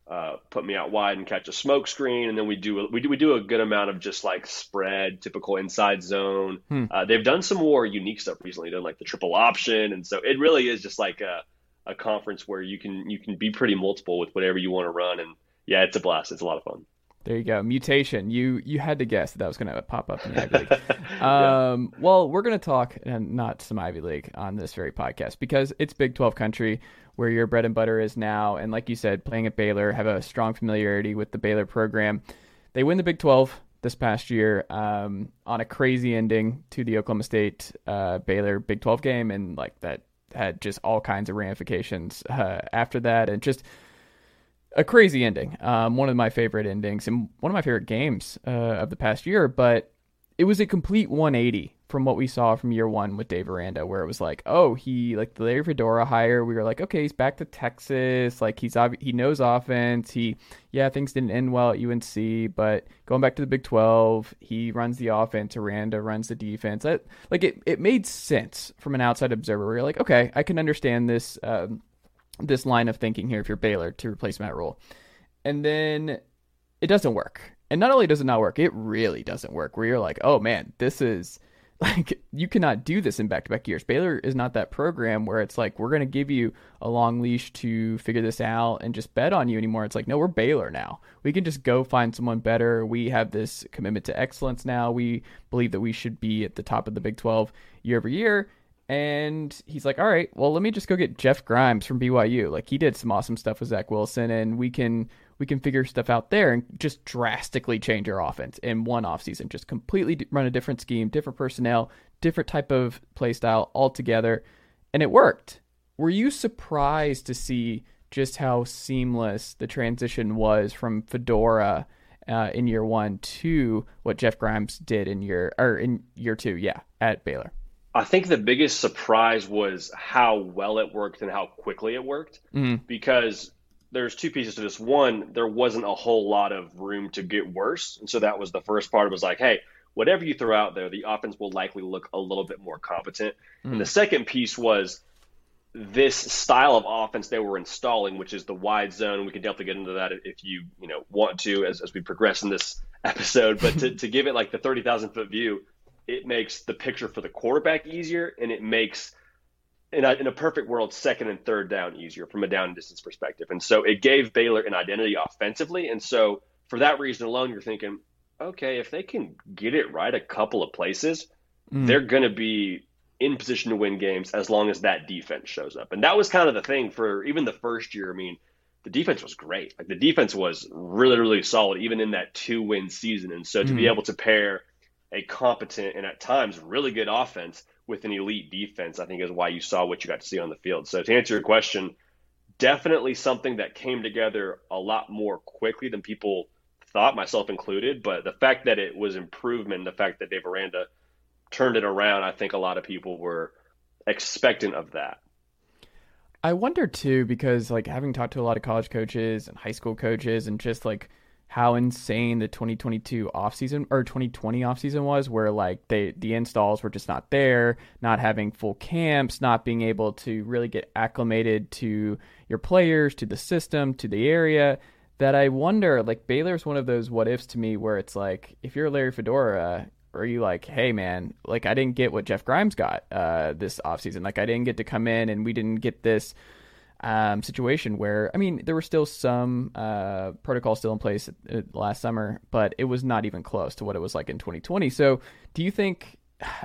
uh, put me out wide and catch a smoke screen, and then we do we do we do a good amount of just like spread, typical inside zone. Hmm. Uh, they've done some more unique stuff recently, done like the triple option, and so it really is just like a, a conference where you can you can be pretty multiple with whatever you want to run, and yeah, it's a blast. It's a lot of fun. There you go. Mutation. You you had to guess that, that was going to pop up in the Ivy <laughs> League. Yeah. um, well, we're going to talk and not some Ivy League on this very podcast because it's Big 12 country where your bread and butter is now. And like you said, playing at Baylor, have a strong familiarity with the Baylor program. They win the Big 12 this past year um, on a crazy ending to the Oklahoma State uh, Baylor Big 12 game, and like that had just all kinds of ramifications uh, after that, and just a crazy ending. Um, one of my favorite endings and one of my favorite games uh, of the past year, but it was a complete 180 from what we saw from year one with Dave Aranda, where it was like, oh, he like the Larry Fedora hire. We were like, okay, he's back to Texas. Like he's obvi- he knows offense. He yeah, things didn't end well at UNC, but going back to the Big 12, he runs the offense. Aranda runs the defense. Like it it made sense from an outside observer. Where you're like, okay, I can understand this. Um, this line of thinking here if you're Baylor to replace Matt Rhule. And then it doesn't work. And not only does it not work, it really doesn't work. Where you're like, oh man, this is <laughs> like you cannot do this in back to back years. Baylor is not that program where it's like we're gonna give you a long leash to figure this out and just bet on you anymore. It's like, no, we're Baylor now. We can just go find someone better. We have this commitment to excellence now. We believe that we should be at the top of the Big Twelve year over year. And he's like, all right, well, let me just go get Jeff Grimes from BYU. Like he did some awesome stuff with Zach Wilson, and we can we can figure stuff out there and just drastically change our offense in one offseason. Just completely run a different scheme, different personnel, different type of play style altogether, and it worked. Were you surprised to see just how seamless the transition was from Fedora uh, in year one to what Jeff Grimes did in year or in year two? Yeah, at Baylor. I think the biggest surprise was how well it worked and how quickly it worked Mhm. because there's two pieces to this. One, there wasn't a whole lot of room to get worse. And so that was the first part. It was like, hey, whatever you throw out there, the offense will likely look a little bit more competent. And the second piece was this style of offense they were installing, which is the wide zone. We can definitely get into that if you, you know, want to as, as we progress in this <laughs> episode. But to, to give it like the 30,000 foot view, it makes the picture for the quarterback easier and it makes in a, in a perfect world second and third down easier from a down distance perspective and so it gave baylor an identity offensively and so for that reason alone you're thinking okay if they can get it right a couple of places Mm. they're going to be in position to win games as long as that defense shows up and that was kind of the thing for even the first year i mean the defense was great. Like the defense was really, really solid, even in that two win season. And so to mm-hmm. be able to pair a competent and at times really good offense with an elite defense, I think is why you saw what you got to see on the field. So to answer your question, definitely something that came together a lot more quickly than people thought, myself included. But the fact that it was improvement, the fact that Dave Aranda turned it around, I think a lot of people were expectant of that. I wonder too, because like having talked to a lot of college coaches and high school coaches and just like how insane the 2022 offseason or 2020 offseason was where like they the installs were just not there not having full camps not being able to really get acclimated to your players to the system to the area that i wonder like baylor's one of those what ifs to me where it's like if you're larry fedora are you like hey man like i didn't get what jeff grimes got uh, this offseason. Like i didn't get to come in and we didn't get this um, situation where I mean there were still some uh, protocols still in place last summer, but it was not even close to what it was like in 2020. So do you think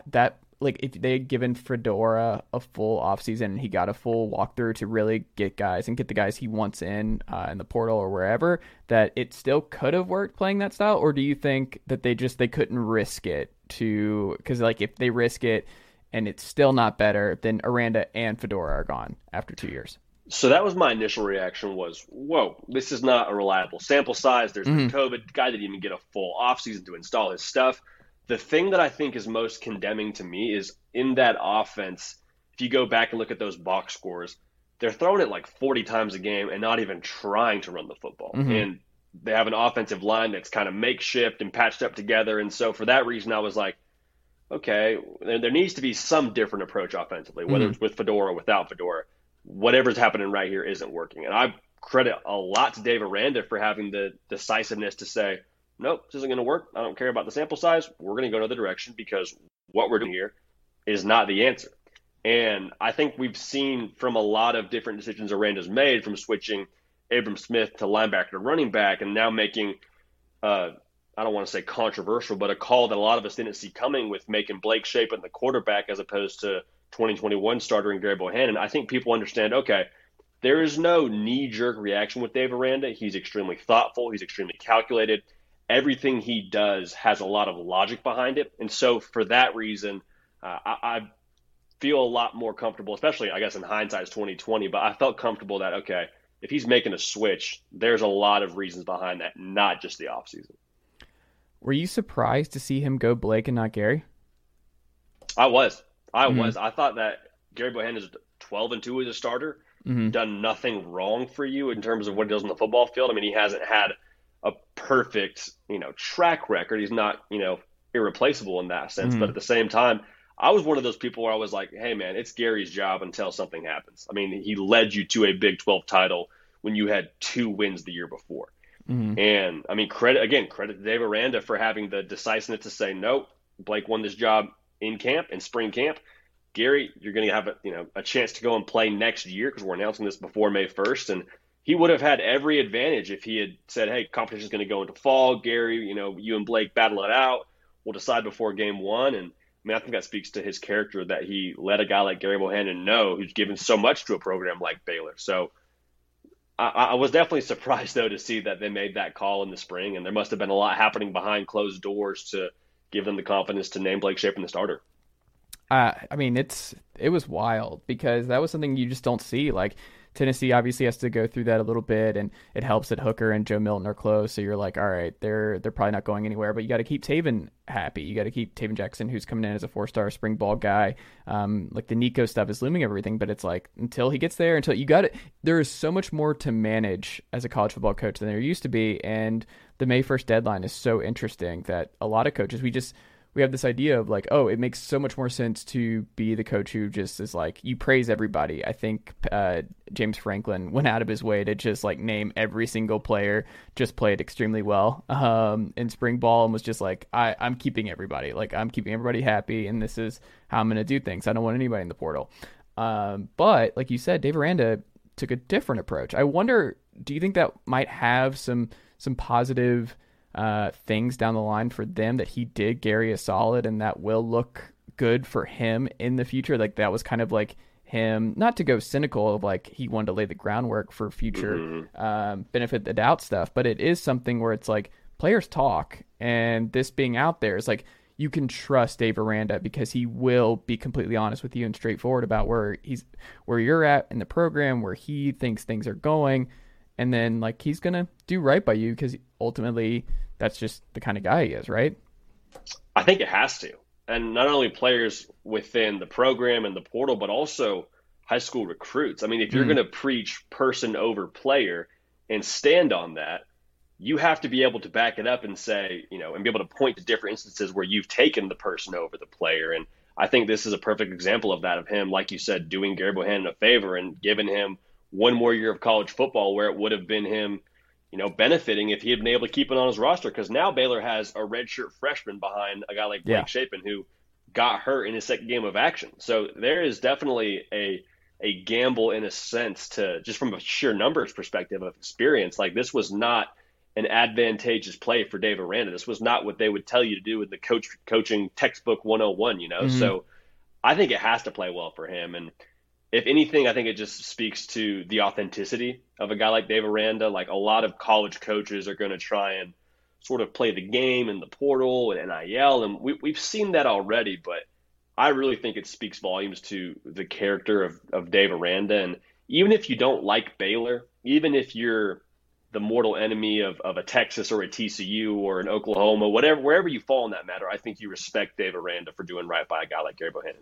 that like if they had given Fedora a full offseason and he got a full walkthrough to really get guys and get the guys he wants in uh, in the portal or wherever, that it still could have worked playing that style, or do you think that they just they couldn't risk it to because like if they risk it and it's still not better, then Aranda and Fedora are gone after two years so that was my initial reaction was whoa this is not a reliable sample size there's mm-hmm. the covid guy didn't even get a full offseason to install his stuff the thing that i think is most condemning to me is in that offense if you go back and look at those box scores they're throwing it like 40 times a game and not even trying to run the football mm-hmm. and they have an offensive line that's kind of makeshift and patched up together and so for that reason i was like okay there needs to be some different approach offensively whether mm-hmm. it's with fedora or without fedora whatever's happening right here isn't working. And I credit a lot to Dave Aranda for having the decisiveness to say, nope, this isn't going to work. I don't care about the sample size. We're going to go another direction because what we're doing here is not the answer. And I think we've seen from a lot of different decisions Aranda's made from switching Abram Smith to linebacker to running back and now making, uh, I don't want to say controversial, but a call that a lot of us didn't see coming with making Blake Shapen the quarterback as opposed to 2021 starter in Gary Bohanon, I think people understand okay, there is no knee jerk reaction with Dave Aranda. He's extremely thoughtful, he's extremely calculated. Everything he does has a lot of logic behind it. And so, for that reason, uh, I, I feel a lot more comfortable, especially, I guess, in hindsight, it's 2020, but I felt comfortable that, okay, if he's making a switch, there's a lot of reasons behind that, not just the offseason. Were you surprised to see him go Blake and not Gary? I was. I mm-hmm. was. I thought that Gary Bohanon is 12 and 2 as a starter, mm-hmm. done nothing wrong for you in terms of what he does on the football field. I mean, he hasn't had a perfect, you know, track record. He's not, you know, irreplaceable in that sense. Mm-hmm. But at the same time, I was one of those people where I was like, hey, man, it's Gary's job until something happens. I mean, he led you to a Big 12 title when you had two wins the year before. Mm-hmm. And I mean, credit again, credit to Dave Aranda for having the decisiveness to say, no, Blake won this job in camp in spring camp. Gary, you're going to have a, you know a chance to go and play next year because we're announcing this before May 1st, and he would have had every advantage if he had said, "Hey, competition is going to go into fall. Gary, you know, you and Blake battle it out. We'll decide before game one." And I mean, I think that speaks to his character that he let a guy like Gary Bohanon know who's given so much to a program like Baylor. So I, I was definitely <laughs> surprised though to see that they made that call in the spring, and there must have been a lot happening behind closed doors to give them the confidence to name Blake Shapen the starter. Uh, I mean, it's it was wild because that was something you just don't see. Like Tennessee obviously has to go through that a little bit, and it helps that Hooker and Joe Milton are close. So you're like, all right, they're they're probably not going anywhere. But you got to keep Tayven happy. You got to keep Tayven Jackson, who's coming in as a four star spring ball guy. Um, like the Nico stuff is looming everything, but it's like until he gets there, until you got it, there is so much more to manage as a college football coach than there used to be, and the May 1st deadline is so interesting that a lot of coaches, we just, we have this idea of like, oh, it makes so much more sense to be the coach who just is like, you praise everybody. I think uh, James Franklin <laughs> went out of his way to just like name every single player, just played extremely well um, in spring ball and was just like, I, I'm keeping everybody. Like, I'm keeping everybody happy, and this is how I'm going to do things. I don't want anybody in the portal. Um, but like you said, Dave Aranda took a different approach. I wonder, do you think that might have some some positive uh, things down the line for them that he did Gary a solid and that will look good for him in the future. Like that was kind of like him, not to go cynical of like he wanted to lay the groundwork for future Mm-hmm. um, benefit the doubt stuff, but it is something where it's like players talk, and this being out there is like you can trust Dave Aranda because he will be completely honest with you and straightforward about where he's where you're at in the program, where he thinks things are going, and then like he's gonna do right by you because ultimately that's just the kind of guy he is, right? I think it has to. And not only players within the program and the portal, but also high school recruits. I mean, if you're mm. going to preach person over player and stand on that, you have to be able to back it up and say, you know, and be able to point to different instances where you've taken the person over the player. And I think this is a perfect example of that, of him, like you said, doing Gary Bohanon a favor and giving him one more year of college football where it would have been him you know, benefiting if he had been able to keep it on his roster because now Baylor has a redshirt freshman behind a guy like Blake Yeah. Shapen who got hurt in his second game of action. So there is definitely a a gamble in a sense to just from a sheer numbers perspective of experience. Like this was not an advantageous play for Dave Aranda. This was not what they would tell you to do in the coach coaching textbook 101, you know. Mhm. So I think it has to play well for him and if anything, I think it just speaks to the authenticity of a guy like Dave Aranda. Like a lot of college coaches are going to try and sort of play the game in the portal and NIL, and we, we've seen that already. But I really think it speaks volumes to the character of, of Dave Aranda. And even if you don't like Baylor, even if you're the mortal enemy of, of a Texas or a TCU or an Oklahoma, whatever, wherever you fall in that matter, I think you respect Dave Aranda for doing right by a guy like Gary Bohanon.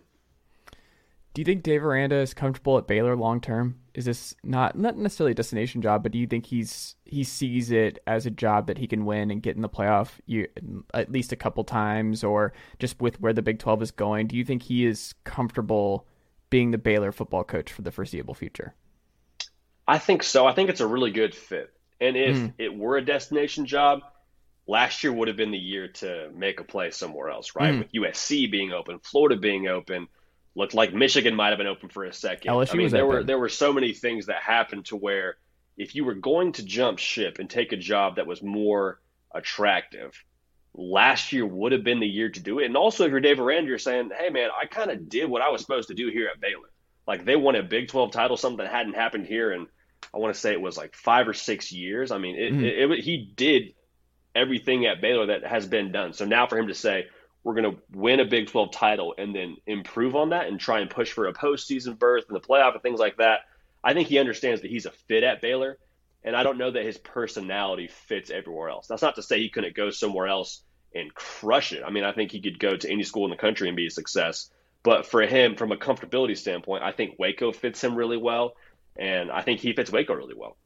Do you think Dave Aranda is comfortable at Baylor long term? Is this not not necessarily a destination job, but do you think he's he sees it as a job that he can win and get in the playoff you, at least a couple times, or just with where the Big Twelve is going? Do you think he is comfortable being the Baylor football coach for the foreseeable future? I think so. I think it's a really good fit. And if Mhm. it were a destination job, last year would have been the year to make a play somewhere else, right? Mhm. With USC being open, Florida being open, looked like Michigan might have been open for a second. LSU I mean, was there were there were so many things that happened to where if you were going to jump ship and take a job that was more attractive, last year would have been the year to do it. And also, if you're Dave Aranda, you're saying, "Hey, man, I kind of did what I was supposed to do here at Baylor. Like they won a Big 12 title, something that hadn't happened here, and I want to say it was like five or six years. I mean, it, Mhm. it, it, he did everything at Baylor that has been done. So now for him to say we're going to win a Big 12 title and then improve on that and try and push for a postseason berth and the playoff and things like that, I think he understands that he's a fit at Baylor. And I don't know that his personality fits everywhere else. That's not to say he couldn't go somewhere else and crush it. I mean, I think he could go to any school in the country and be a success. But for him, from a comfortability standpoint, I think Waco fits him really well. And I think he fits Waco really well.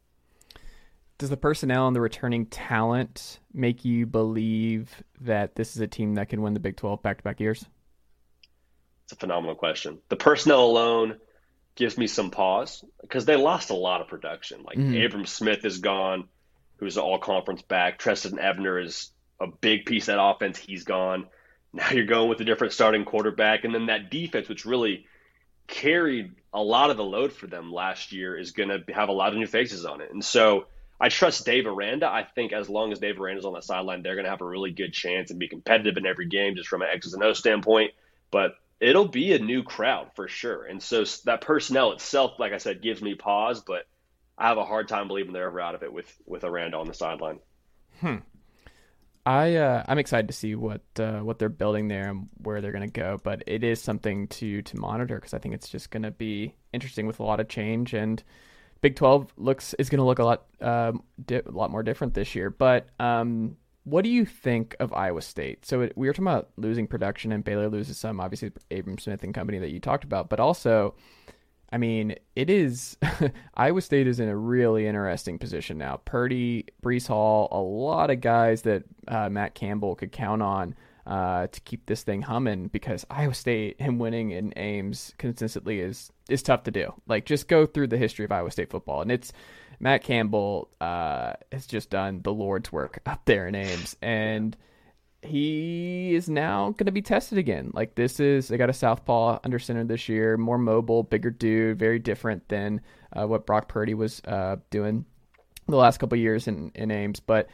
Does the personnel and the returning talent make you believe that this is a team that can win the Big Twelve back to back years? It's a phenomenal question. The personnel alone gives me some pause because they lost a lot of production. Like Mhm. Abram Smith is gone, who's an all conference back. Trestan Ebner is a big piece of that offense. He's gone. Now you're going with a different starting quarterback. And then that defense, which really carried a lot of the load for them last year, is going to have a lot of new faces on it. And so I trust Dave Aranda. I think as long as Dave Aranda's on the sideline, they're going to have a really good chance and be competitive in every game just from an X's and O standpoint. But it'll be a new crowd for sure. And so that personnel itself, like I said, gives me pause, but I have a hard time believing they're ever out of it with with Aranda on the sideline. Hmm. I uh, I'm excited to see what uh, what they're building there and where they're going to go, but it is something to to monitor because I think it's just going to be interesting with a lot of change and Big Twelve looks is going to look a lot um, di- a lot more different this year. But um, what do you think of Iowa State? So it, we were talking about losing production and Baylor loses some, obviously Abram Smith and company that you talked about, but also. I mean, it is <laughs> Iowa State is in a really interesting position now. Purdy, Breece Hall, a lot of guys that uh, Matt Campbell could count on uh, to keep this thing humming because Iowa State him winning in Ames consistently is is tough to do. Like just go through the history of Iowa State football, and it's Matt Campbell uh, has just done the Lord's work <laughs> up there in Ames, and he is now going to be tested again. Like this is, they got a southpaw under center this year, more mobile, bigger dude, very different than uh, what Brock Purdy was uh, doing the last couple years in, in Ames. But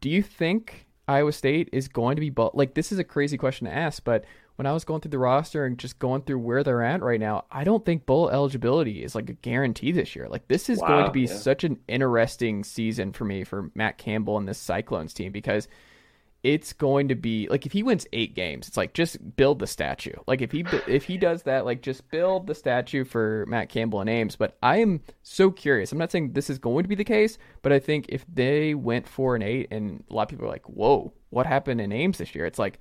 do you think Iowa State is going to be bu- like this is a crazy question to ask, but when I was going through the roster and just going through where they're at right now, I don't think bowl eligibility is like a guarantee this year. Like this is wow, going to be yeah. such an interesting season for me for Matt Campbell and this Cyclones team because it's going to be like if he wins eight games, it's like just build the statue. Like if he if he does that, like just build the statue for Matt Campbell and Ames. But I am so curious. I'm not saying this is going to be the case, but I think if they went four and eight, and a lot of people are like, "Whoa, what happened in Ames this year?" It's like,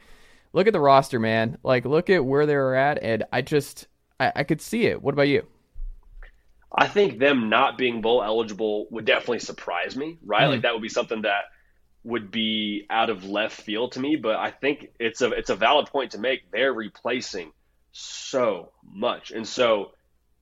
look at the roster, man. Like look at where they're at, and I just I, I could see it. What about you? I think them not being bowl eligible would definitely surprise me, right? Mm-hmm. Like that would be something that would be out of left field to me, but I think it's a it's a valid point to make. They're replacing so much, and so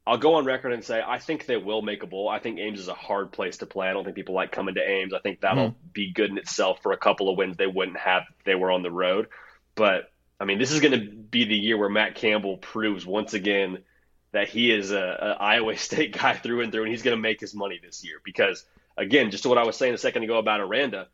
I'll go on record and say I think they will make a bowl. I think Ames is a hard place to play. I don't think people like coming to Ames. I think that'll mm. be good in itself for a couple of wins they wouldn't have if they were on the road. But I mean, this is going to be the year where Matt Campbell proves once again that he is a, a Iowa <laughs> State guy through and through, and he's going to make his money this year. Because again, just to what I was saying a second ago about Aranda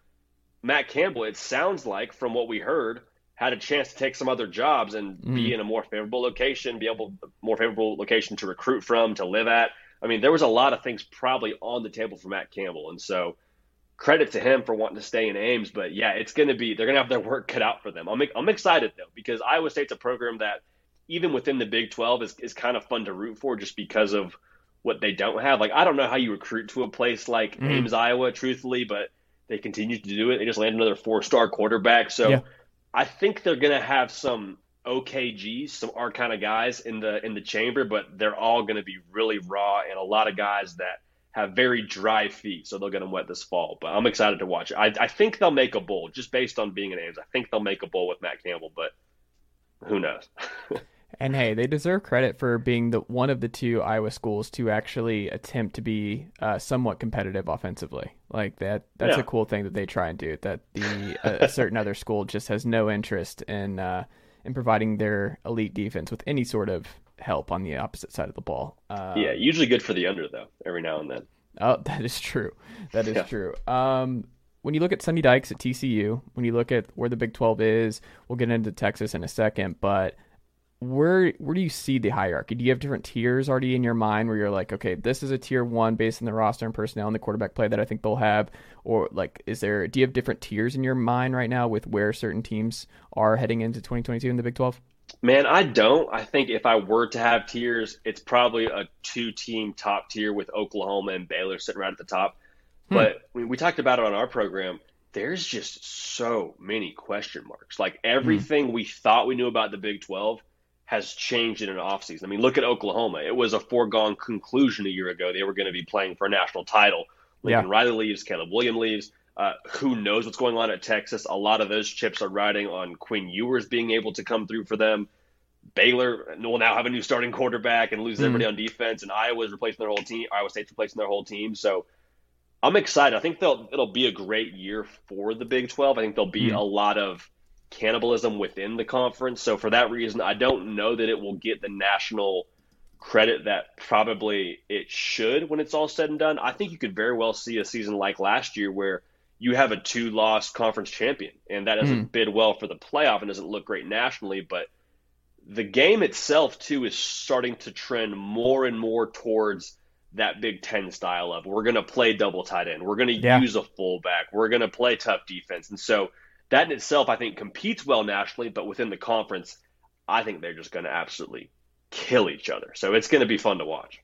Matt Campbell, it sounds like from what we heard, had a chance to take some other jobs and mm. be in a more favorable location, be able more favorable location to recruit from, to live at. I mean, there was a lot of things probably on the table for Matt Campbell, and so credit to him for wanting to stay in Ames. But yeah, it's going to be they're going to have their work cut out for them. I'm I'm excited though because Iowa State's a program that even within the Big 12 is is kind of fun to root for just because of what they don't have. Like I don't know how you recruit to a place like mm. Ames, Iowa, truthfully, but they continue to do it. They just land another four star quarterback. So yeah. I think they're going to have some OKGs, some our kind of guys in the in the chamber, but they're all going to be really raw and a lot of guys that have very dry feet, so they'll get them wet this fall. But I'm excited to watch it. I, I think they'll make a bowl just based on being in Ames. I think they'll make a bowl with Matt Campbell, but who knows? <laughs> And hey, they deserve credit for being the one of the two Iowa schools to actually attempt to be uh, somewhat competitive offensively. Like that, that's yeah. a cool thing that they try and do. That the a, a <laughs> certain other school just has no interest in uh, in providing their elite defense with any sort of help on the opposite side of the ball. Um, yeah, usually good for the under though. Every now and then. Oh, <laughs> that is true. That is yeah. true. Um, when you look at Sonny Dykes at TCU, when you look at where the Big 12 is, we'll get into Texas in a second, but where where do you see the hierarchy? Do you have different tiers already in your mind where you're like, okay, this is a tier one based on the roster and personnel and the quarterback play that I think they'll have, or like, is there? Do you have different tiers in your mind right now with where certain teams are heading into 2022 in the Big 12? Man, I don't. I think if I were to have tiers, it's probably a two-team top tier with Oklahoma and Baylor sitting right at the top. Hmm. But we, we talked about it on our program there's just so many question marks. Like everything mm. we thought we knew about the Big 12 has changed in an offseason. I mean, look at Oklahoma. It was a foregone conclusion a year ago they were going to be playing for a national title. Lincoln yeah. Riley leaves, Caleb Williams leaves. Uh, who knows what's going on at Texas? A lot of those chips are riding on Quinn Ewers being able to come through for them. Baylor will now have a new starting quarterback and lose mm. everybody on defense, and Iowa's replacing their whole team. Iowa State's replacing their whole team. So I'm excited. I think they'll it'll be a great year for the Big 12. I think there'll be mm. a lot of cannibalism within the conference. So for that reason, I don't know that it will get the national credit that probably it should when it's all said and done. I think you could very well see a season like last year where you have a two loss conference champion and that doesn't mm. bid well for the playoff and doesn't look great nationally, but the game itself too is starting to trend more and more towards that Big Ten style of we're going to play double tight end, we're going to yeah. use a fullback, we're going to play tough defense, and so that in itself, I think, competes well nationally, but within the conference, I think they're just going to absolutely kill each other. So it's going to be fun to watch.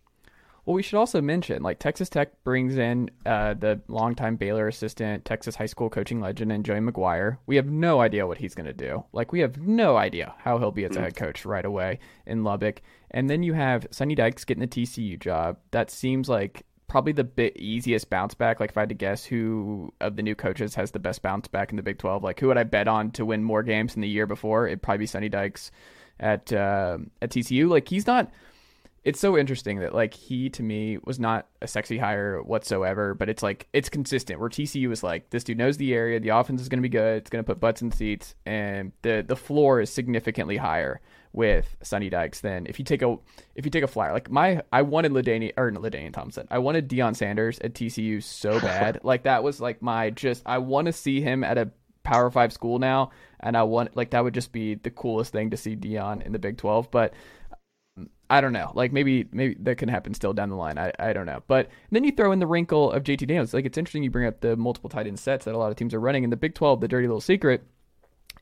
Well, we should also mention like Texas Tech brings in uh, the longtime Baylor assistant, Texas high school coaching legend, and Joey McGuire. We have no idea what he's going to do. Like we have no idea how he'll be as a mm. head coach right away in Lubbock. And then you have Sonny Dykes getting the TCU job. That seems like probably the bit easiest bounce back. Like if I had to guess who of the new coaches has the best bounce back in the Big Twelve, like who would I bet on to win more games than the year before? It'd probably be Sonny Dykes at uh, at TCU. Like he's not. It's so interesting that like he to me was not a sexy hire whatsoever, but it's like it's consistent. Where TCU is like this dude knows the area, the offense is going to be good, it's going to put butts in seats, and the the floor is significantly higher with Sonny Dykes than if you take a if you take a flyer. Like my I wanted LaDainian or LaDainian Thompson. I wanted Deion Sanders at TCU so <laughs> bad. like that was like my just I want to see him at a Power Five school now, and I want like that would just be the coolest thing to see Deion in the Big Twelve. But um, I don't know. Like maybe maybe that can happen still down the line. I, I don't know. But then you throw in the wrinkle of JT Daniels. Like it's interesting you bring up the multiple tight end sets that a lot of teams are running in the Big Twelve. The dirty little secret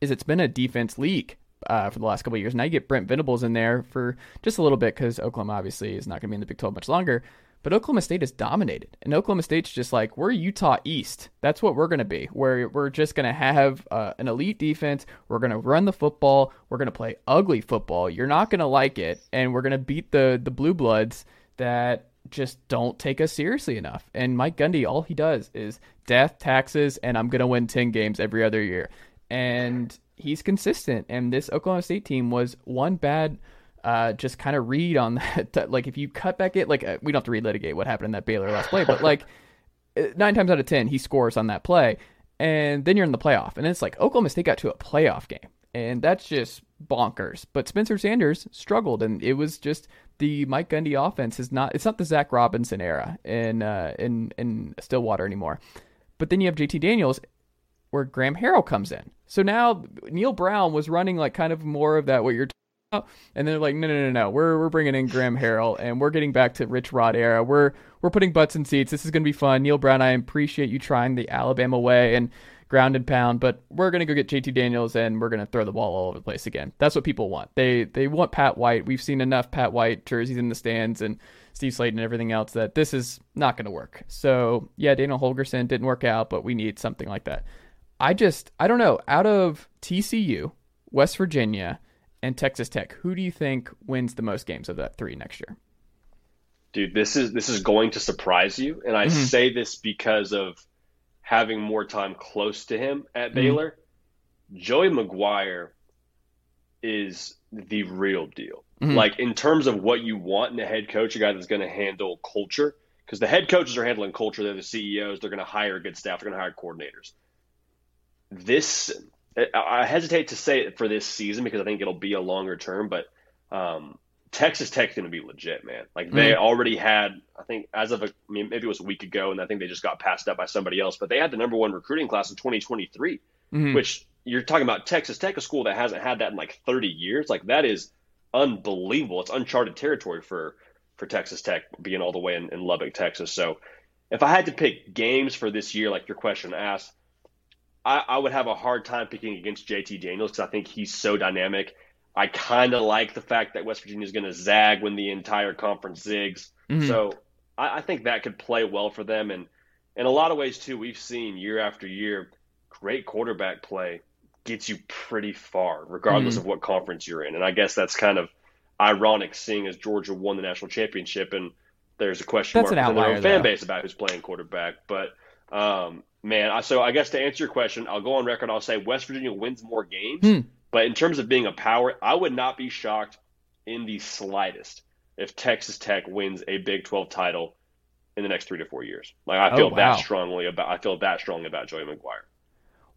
is it's been a defense league uh, for the last couple of years. Now you get Brent Venables in there for just a little bit because Oklahoma obviously is not going to be in the Big 12 much longer. But Oklahoma State is dominated, and Oklahoma State's just like we're Utah East. That's what we're going to be. Where we're just going to have uh, an elite defense. We're going to run the football. We're going to play ugly football. You're not going to like it, and we're going to beat the the blue bloods that just don't take us seriously enough. And Mike Gundy, all he does is death, taxes, and I'm going to win 10 games every other year. And he's consistent. And this Oklahoma State team was one bad uh, just kind of read on <laughs> that. like if you cut back it, like uh, we don't have to relitigate what happened in that Baylor last play, but like <laughs> uh, nine times out of ten he scores on that play, and then you're in the playoff, and it's like Oklahoma State got to a playoff game, and that's just bonkers. But Spencer Sanders struggled, and it was just the Mike Gundy offense is not. It's not the Zac Robinson era in uh, in in Stillwater anymore. But then you have JT Daniels, where Graham Harrell comes in. So now Neal Brown was running like kind of more of that what you're and they're like, no, no, no, no. We're we're bringing in Graham Harrell, and we're getting back to Rich Rod era. We're we're putting butts in seats. This is gonna be fun. Neal Brown, I appreciate you trying the Alabama way and ground and pound, but we're gonna go get JT Daniels and we're gonna throw the ball all over the place again. That's what people want. They they want Pat White. We've seen enough Pat White jerseys in the stands and Steve Slaton and everything else that this is not gonna work. So yeah, Daniel Holgorsen didn't work out, but we need something like that. I just I don't know. Out of TCU, West Virginia and Texas Tech. Who do you think wins the most games of that three next year? Dude, this is this is going to surprise you, and I mm-hmm. say this because of having more time close to him at mm-hmm. Baylor. Joey McGuire is the real deal. Mm-hmm. Like in terms of what you want in a head coach, a guy that's going to handle culture, because the head coaches are handling culture. They're the CEOs. They're going to hire good staff. They're going to hire coordinators. This I hesitate to say it for this season because I think it'll be a longer term, but um, Texas Tech's going to be legit, man. Like they mm-hmm. already had, I think, as of a, I mean, maybe it was a week ago, and I think they just got passed up by somebody else, but they had the number one recruiting class in 2023, mm-hmm. which you're talking about Texas Tech, a school that hasn't had that in like 30 years. Like that is unbelievable. It's uncharted territory for for Texas Tech being all the way in, in Lubbock, Texas. So if I had to pick games for this year, like your question asked, I, I would have a hard time picking against JT Daniels because I think he's so dynamic. I kind of like the fact that West Virginia is going to zag when the entire conference zigs. Mm-hmm. So I, I, think that could play well for them. And in a lot of ways, too, we've seen year after year, great quarterback play gets you pretty far, regardless mm-hmm. of what conference you're in. And I guess that's kind of ironic seeing as Georgia won the national championship and there's a question that's mark in their own fan base about who's playing quarterback. But um, man, so I guess to answer your question, I'll go on record. I'll say West Virginia wins more games, hmm. but in terms of being a power, I would not be shocked in the slightest if Texas Tech wins a Big 12 title in the next three to four years. Like I feel oh, wow. that strongly about. I feel that strongly about Joey McGuire.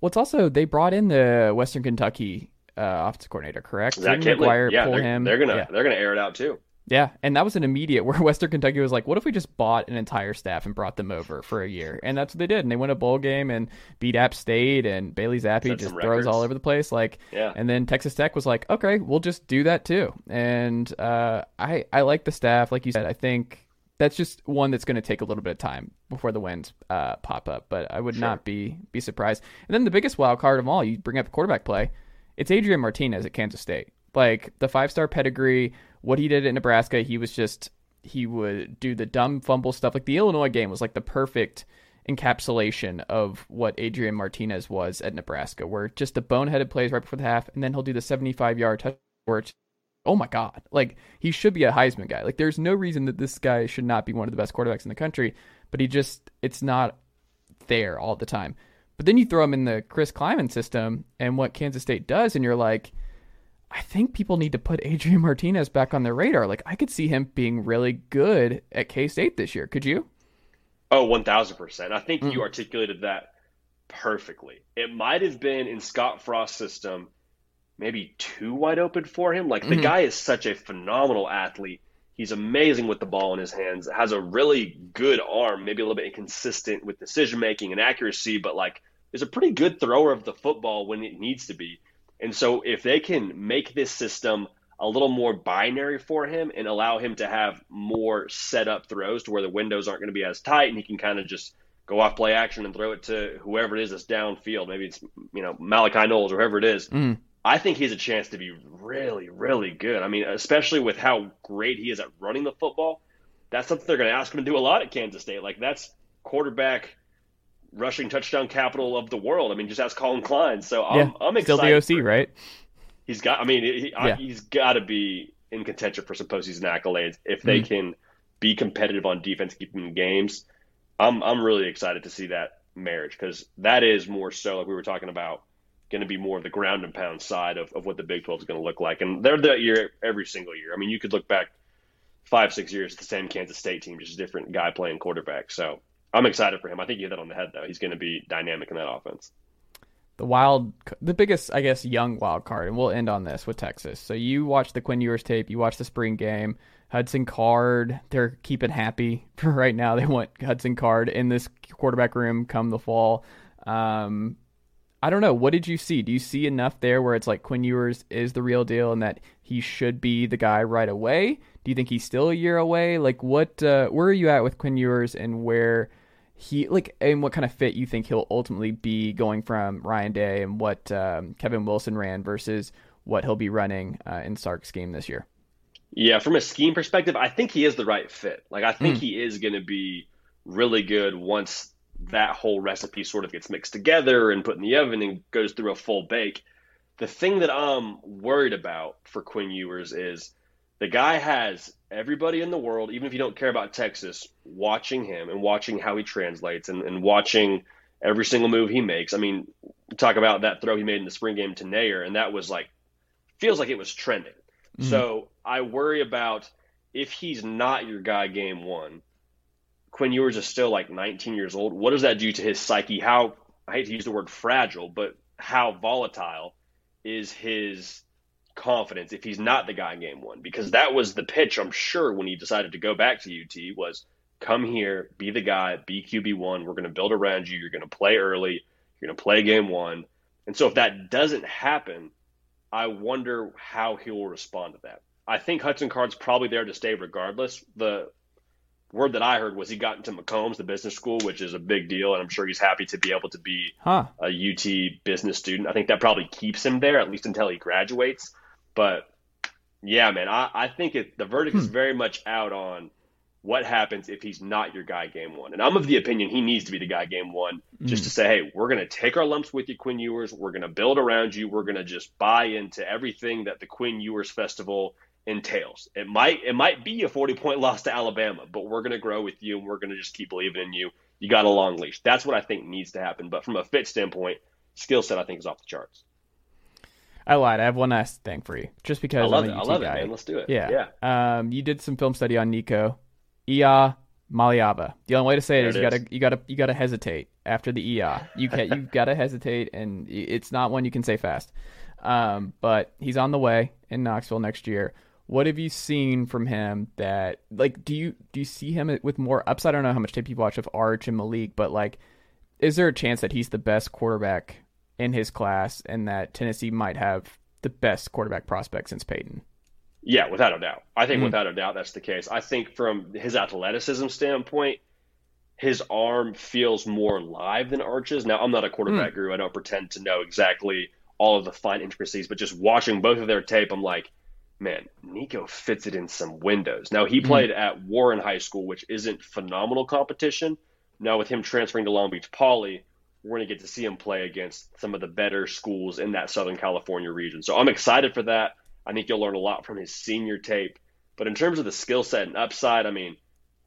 Well, it's also they brought in the Western Kentucky uh, offensive coordinator, correct? That McGuire yeah, pull they're, him. They're gonna yeah. they're gonna air it out too. Yeah, and that was an immediate <laughs> where Western Kentucky was like, "What if we just bought an entire staff and brought them over for a year?" And that's what they did. And they won a bowl game and beat App State, and Bailey Zappe Set just throws all over the place. Like, yeah. And then Texas Tech was like, "Okay, we'll just do that too." And uh, I I like the staff, like you said. I think that's just one that's going to take a little bit of time before the wins uh, pop up. But I would sure. not be be surprised. And then the biggest wild card of all, you bring up quarterback play. It's Adrian Martinez at Kansas State. Like the five star pedigree what he did at Nebraska, he was just he would do the dumb fumble stuff. Like the Illinois game was like the perfect encapsulation of what Adrian Martinez was at Nebraska, where just the boneheaded plays right before the half, and then he'll do the 75 yard touchdown. Oh my God. Like, he should be a Heisman guy. Like, there's no reason that this guy should not be one of the best quarterbacks in the country, but he just, it's not there all the time. But then you throw him in the Chris Klieman system and what Kansas State does, and you're like, I think people need to put Adrian <laughs> Martinez back on their radar. Like I could see him being really good at K State this year. Could you? Oh, Oh, one thousand percent. I think mm. you articulated that perfectly. It might have been in Scott Frost's system, maybe too wide open for him. Like the mm-hmm. guy is such a phenomenal athlete. He's amazing with the ball in his hands. Has a really good arm. Maybe a little bit inconsistent with decision making and accuracy, but like is a pretty good thrower of the football when it needs to be. And so if they can make this system a little more binary for him and allow him to have more set up throws to where the windows aren't going to be as tight and he can kind of just go off play action and throw it to whoever it is that's downfield. Maybe it's you know Malachi Knowles or whoever it is. Mm. I think he has a chance to be really, really good. I mean, especially with how great he is at running the football. That's something they're going to ask him to do a lot at Kansas State. Like that's quarterback rushing touchdown capital of the world. I mean, just ask Collin Klein. So I'm, yeah, I'm still excited. the OC, for- right? He's got. I mean, he, Yeah. he's got to be in contention for some postseason accolades if they Mhm. can be competitive on defense, keep them in games. I'm I'm really excited to see that marriage because that is more so like we were talking about going to be more of the ground and pound side of, of what the Big 12 is going to look like, and they're that year every single year. I mean, you could look back five six years, at the same Kansas State team, just a different guy playing quarterback. So I'm excited for him. I think you hit that on the head though. He's going to be dynamic in that offense. the wild, the biggest, I guess, young wild card, and we'll end on this with Texas. So you watch the Quinn Ewers tape, you watch the spring game. Hudson Card, they're keeping happy <laughs> for right now. They want Hudson Card in this quarterback room come the fall. Um, I don't know. What did you see? Do you see enough there where it's like Quinn Ewers is the real deal and that he should be the guy right away? Do you think he's still a year away? Like, what? Uh, where are you at with Quinn Ewers and where he like and what kind of fit you think he'll ultimately be going from Ryan Day and what um, Kevin Wilson ran versus what he'll be running uh, in Sark's game this year? Yeah, from a scheme perspective, I think he is the right fit. Like I think Mm. he is going to be really good once that whole recipe sort of gets mixed together and put in the oven and goes through a full bake. The thing that I'm worried about for Quinn Ewers is the guy has everybody in the world, even if you don't care about Texas, watching him and watching how he translates and, and watching every single move he makes. I mean, talk about that throw he made in the spring game to Neyor, and that was like feels like it was trending. Mhm. So I worry about if he's not your guy game one, Quinn Ewers is still like 19 years old. What does that do to his psyche? How I hate to use the word fragile, but how volatile is his confidence if he's not the guy in game one? Because that was the pitch, I'm sure, when he decided to go back to UT was come here, be the guy, be QB one. We're going to build around you. You're going to play early. You're going to play game one. And so if that doesn't happen, I wonder how he will respond to that. I think Hudson Card's probably there to stay regardless. The word that I heard was he got into McCombs, the business school, which is a big deal, and I'm sure he's happy to be able to be Huh? a UT business student. I think that probably keeps him there at least until he graduates. But yeah, man, I, I think it, the verdict is hmm. very much out on what happens if he's not your guy game one. And I'm of the opinion he needs to be the guy game one just to hmm. say, hey, we're going to take our lumps with you, Quinn Ewers. We're going to build around you. We're going to just buy into everything that the Quinn Ewers Festival entails. It might it might be a 40 point loss to Alabama, but we're going to grow with you and we're going to just keep believing in you. You got a long leash. That's what I think needs to happen. But from a fit standpoint, skill set I think is off the charts. I lied. I have one last thing for you, just because I love I'm it. a I UT love it, guy. man. Let's do it. Yeah. Yeah. Um, you did some film study on Nico, Ia Maliaba. The only way to say it There is it you gotta you gotta you gotta hesitate after the Ia. You can you <laughs> gotta hesitate, and it's not one you can say fast. Um, but he's on the way in Knoxville next year. What have you seen from him that like do you do you see him with more upside? I don't know how much tape you watch of Arch and Malik, but like, is there a chance that he's the best quarterback in his class, and that Tennessee might have the best quarterback prospect since Peyton? Yeah, without a doubt. I think Mm. without a doubt that's the case. I think from his athleticism standpoint, his arm feels more live than Arch's. Now, I'm not a quarterback guru. I don't pretend to know exactly all of the fine intricacies, but just watching both of their tape, I'm like, man, Nico fits it in some windows. Now, he played at Warren High School, which isn't phenomenal competition. Now, with him transferring to Long Beach Poly, we're going to get to see him play against some of the better schools in that Southern California region. So I'm excited for that. I think you'll learn a lot from his senior tape. But in terms of the skill set and upside, I mean,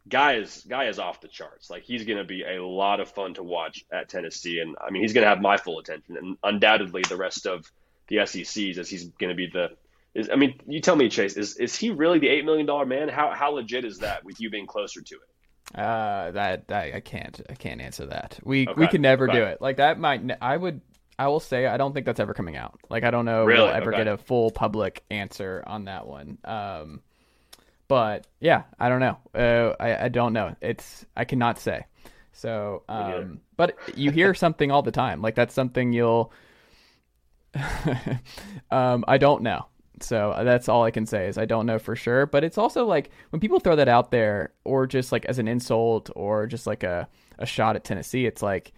guy is guy is off the charts. Like he's going to be a lot of fun to watch at Tennessee, and I mean he's going to have my full attention, and undoubtedly the rest of the SECs as he's going to be the. Is, I mean, you tell me, Chase, is is he really the eight million dollar man? How how legit is that with you being closer to it? Uh, that, that I can't I can't answer that. We we Okay, could never okay. do it. Like that might I would I will say I don't think that's ever coming out. Like I don't know Really? we'll ever Okay. get a full public answer on that one. Um, but yeah, I don't know. Uh, I I don't know. It's I cannot say. So, um, but you hear <laughs> something all the time. Like that's something you'll. <laughs> um, I don't know. So uh, that's all I can say is I don't know for sure. But it's also like when people throw that out there, or just like as an insult, or just like a a shot at Tennessee. It's like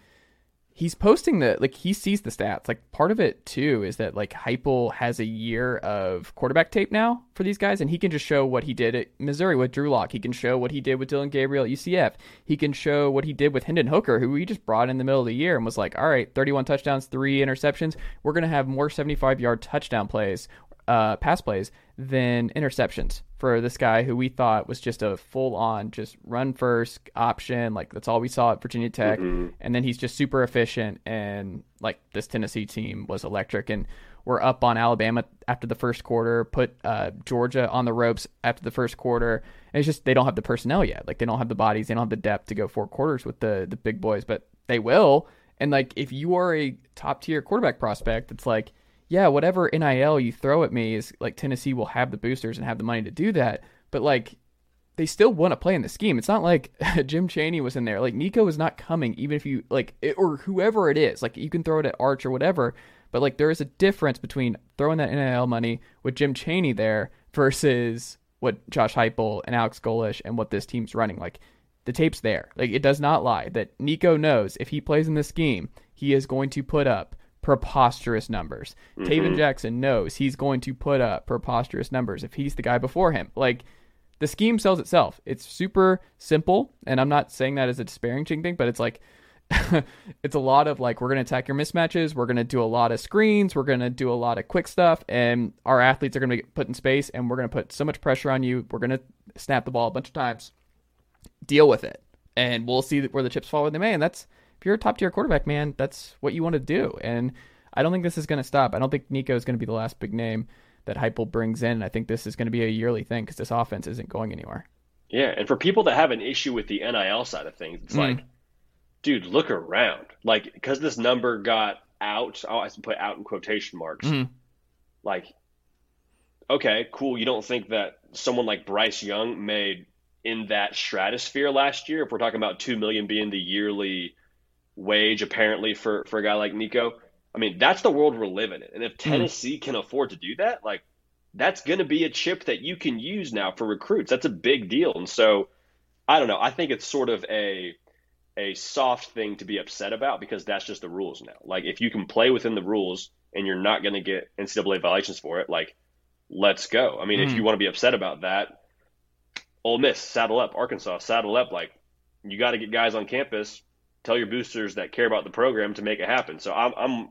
he's posting the like he sees the stats. Like part of it too is that like Heupel has a year of quarterback tape now for these guys, and he can just show what he did at Missouri with Drew Lock. He can show what he did with Dillon Gabriel at UCF. He can show what he did with Hendon Hooker, who he just brought in the middle of the year and was like, all right, 31 touchdowns, three interceptions. We're gonna have more 75 yard touchdown plays uh, pass plays than interceptions for this guy who we thought was just a full on just run first option. Like that's all we saw at Virginia Tech. Mm-hmm. And then he's just super efficient. And like this Tennessee team was electric. And we're up on Alabama after the first quarter, put uh, Georgia on the ropes after the first quarter. And it's just they don't have the personnel yet. Like they don't have the bodies, they don't have the depth to go four quarters with the the big boys, but they will. And like if you are a top tier quarterback prospect, it's like yeah, whatever NIL you throw at me is like Tennessee will have the boosters and have the money to do that. But like they still want to play in the scheme. It's not like <laughs> Jim Chaney was in there. Like Nico is not coming, even if you like it, or whoever it is. Like you can throw it at Arch or whatever. But like there is a difference between throwing that NIL money with Jim Chaney there versus what Josh Heupel and Alex Golesh and what this team's running. Like the tape's there. Like it does not lie that Nico knows if he plays in this scheme, he is going to put up preposterous numbers. mm hmm Tayven Jackson knows he's going to put up preposterous numbers if he's the guy before him. Like the scheme sells itself. It's super simple, and I'm not saying that as a disparaging thing, but it's like <laughs> it's a lot of like we're going to attack your mismatches, we're going to do a lot of screens, we're going to do a lot of quick stuff, and our athletes are going to be put in space, and we're going to put so much pressure on you. We're going to snap the ball a bunch of times. Deal with it, and we'll see where the chips fall when they may. And that's if you're a top tier quarterback, man, that's what you want to do. And I don't think this is going to stop. I don't think Nico is going to be the last big name that Heupel brings in. I think this is going to be a yearly thing because this offense isn't going anywhere. Yeah, and for people that have an issue with the NIL side of things, it's mm. like, dude, look around. Like, because this number got out, oh, I put out in quotation marks. Mm. Like, okay, cool. You don't think that someone like Bryce Young made in that stratosphere last year? If we're talking about two million being the yearly wage apparently for for a guy like Nico. I mean, that's the world we're living in. And if hmm. Tennessee mm. can afford to do that, like that's going to be a chip that you can use now for recruits. That's a big deal. And so, I don't know. I think it's sort of a a soft thing to be upset about because that's just the rules now. Like if you can play within the rules and you're not going to get NCAA violations for it, like let's go. I mean, mm. if hmm. you want to be upset about that, Ole Miss saddle up, Arkansas saddle up. Like you got to get guys on campus tell your boosters that care about the program to make it happen. So I'm, I'm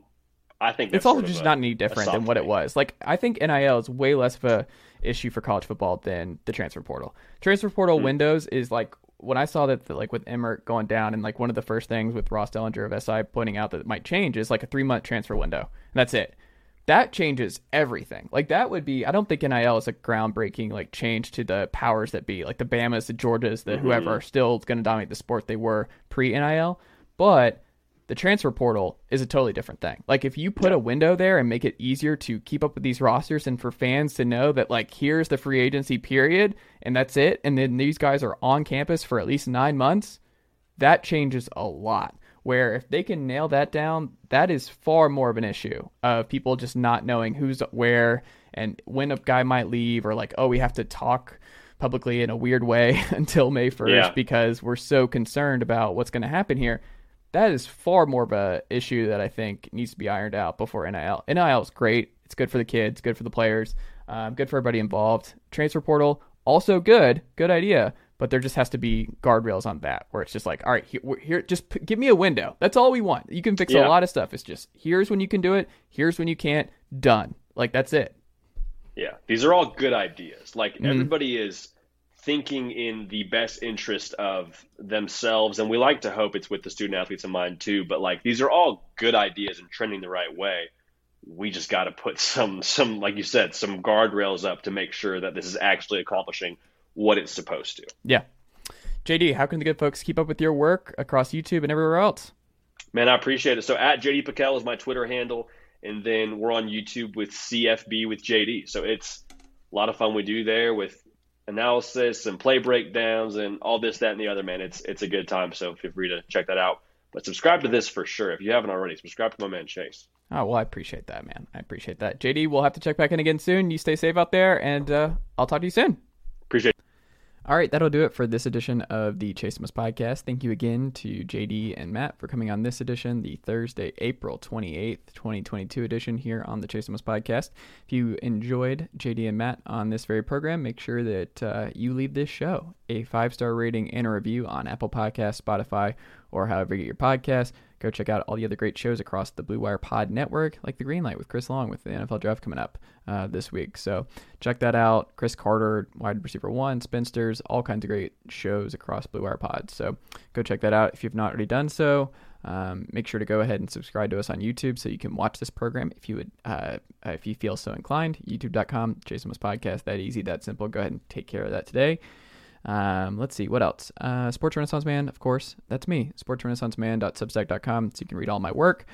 I think it's also just a, not any different than what thing. it was. Like I think NIL is way less of a issue for college football than the transfer portal. Transfer portal mm-hmm. windows is like when I saw that like with Emmert going down and like one of the first things with Ross Dellenger of SI pointing out that it might change is like a three month transfer window. And that's it that changes everything. Like that would be I don't think NIL is a groundbreaking like change to the powers that be, like the Bamas, the Georgias, the mm-hmm. whoever are still going to dominate the sport they were pre NIL. But the transfer portal is a totally different thing. Like if you put yeah. a window there and make it easier to keep up with these rosters and for fans to know that like here's the free agency period and that's it and then these guys are on campus for at least 9 months, that changes a lot where if they can nail that down, that is far more of an issue of people just not knowing who's where and when a guy might leave or like, oh, we have to talk publicly in a weird way <laughs> until May 1st yeah. because we're so concerned about what's going to happen here. That is far more of a issue that I think needs to be ironed out before NIL. NIL is great. It's good for the kids, good for the players, um, good for everybody involved. Transfer portal also good, good idea but there just has to be guardrails on that where it's just like all right here, here just p- give me a window. That's all we want. You can fix yeah. a lot of stuff. It's just here's when you can do it. Here's when you can't. Done. Like that's it. Yeah. These are all good ideas. Like mm-hmm. everybody is thinking in the best interest of themselves and we like to hope it's with the student athletes in mind too but like these are all good ideas and trending the right way. We just got to put some some like you said some guardrails up to make sure that this is actually accomplishing what it's supposed to. Yeah. JD, how can the good folks keep up with your work across YouTube and everywhere else? Man, I appreciate it. So at JD Pickell is my Twitter handle, and then we're on YouTube with CFB with JD. So it's a lot of fun we do there with analysis and play breakdowns and all this, that, and the other. Man, it's it's a good time. So feel free to check that out. But subscribe to this for sure. If you haven't already, subscribe to my man Chase. Oh well, I appreciate that, man. I appreciate that. JD, we'll have to check back in again soon. You stay safe out there, and uh, I'll talk to you soon. All right, that'll do it for this edition of the Chase Thomas podcast. Thank you again to JD and Matt for coming on this edition, the Thursday, April 28th, 2022 edition here on the Chase Thomas podcast. If you enjoyed JD and Matt on this very program, make sure that uh, you leave this show a five star rating and a review on Apple Podcasts, Spotify, or however you get your podcast. Go check out all the other great shows across the Blue Wire Pod Network, like The Green Light with Chris Long with the NFL Draft coming up uh, this week. So check that out. Chris Carter, Wide Receiver One, Spinsters, all kinds of great shows across Blue Wire Pods. So go check that out if you've not already done so. Um, make sure to go ahead and subscribe to us on YouTube so you can watch this program if you would, uh, if you feel so inclined. YouTube.com, Chase Thomas Podcast. That easy, that simple. Go ahead and take care of that today. Um, let's see what else. Uh, Sports Renaissance Man, of course, that's me. SportsRenaissanceMan.substack.com, so you can read all my work.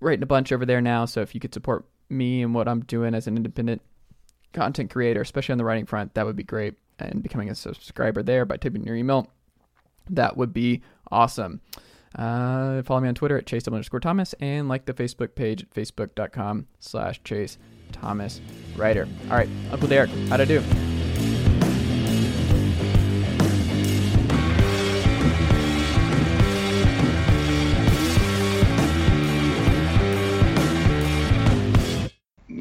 Writing a bunch over there now, so if you could support me and what I'm doing as an independent content creator, especially on the writing front, that would be great. And becoming a subscriber there by typing your email, that would be awesome. Uh, follow me on Twitter at Chase underscore Thomas and like the Facebook page at facebook.com slash Chase Thomas Writer. All right, Uncle Derek, how'd I do?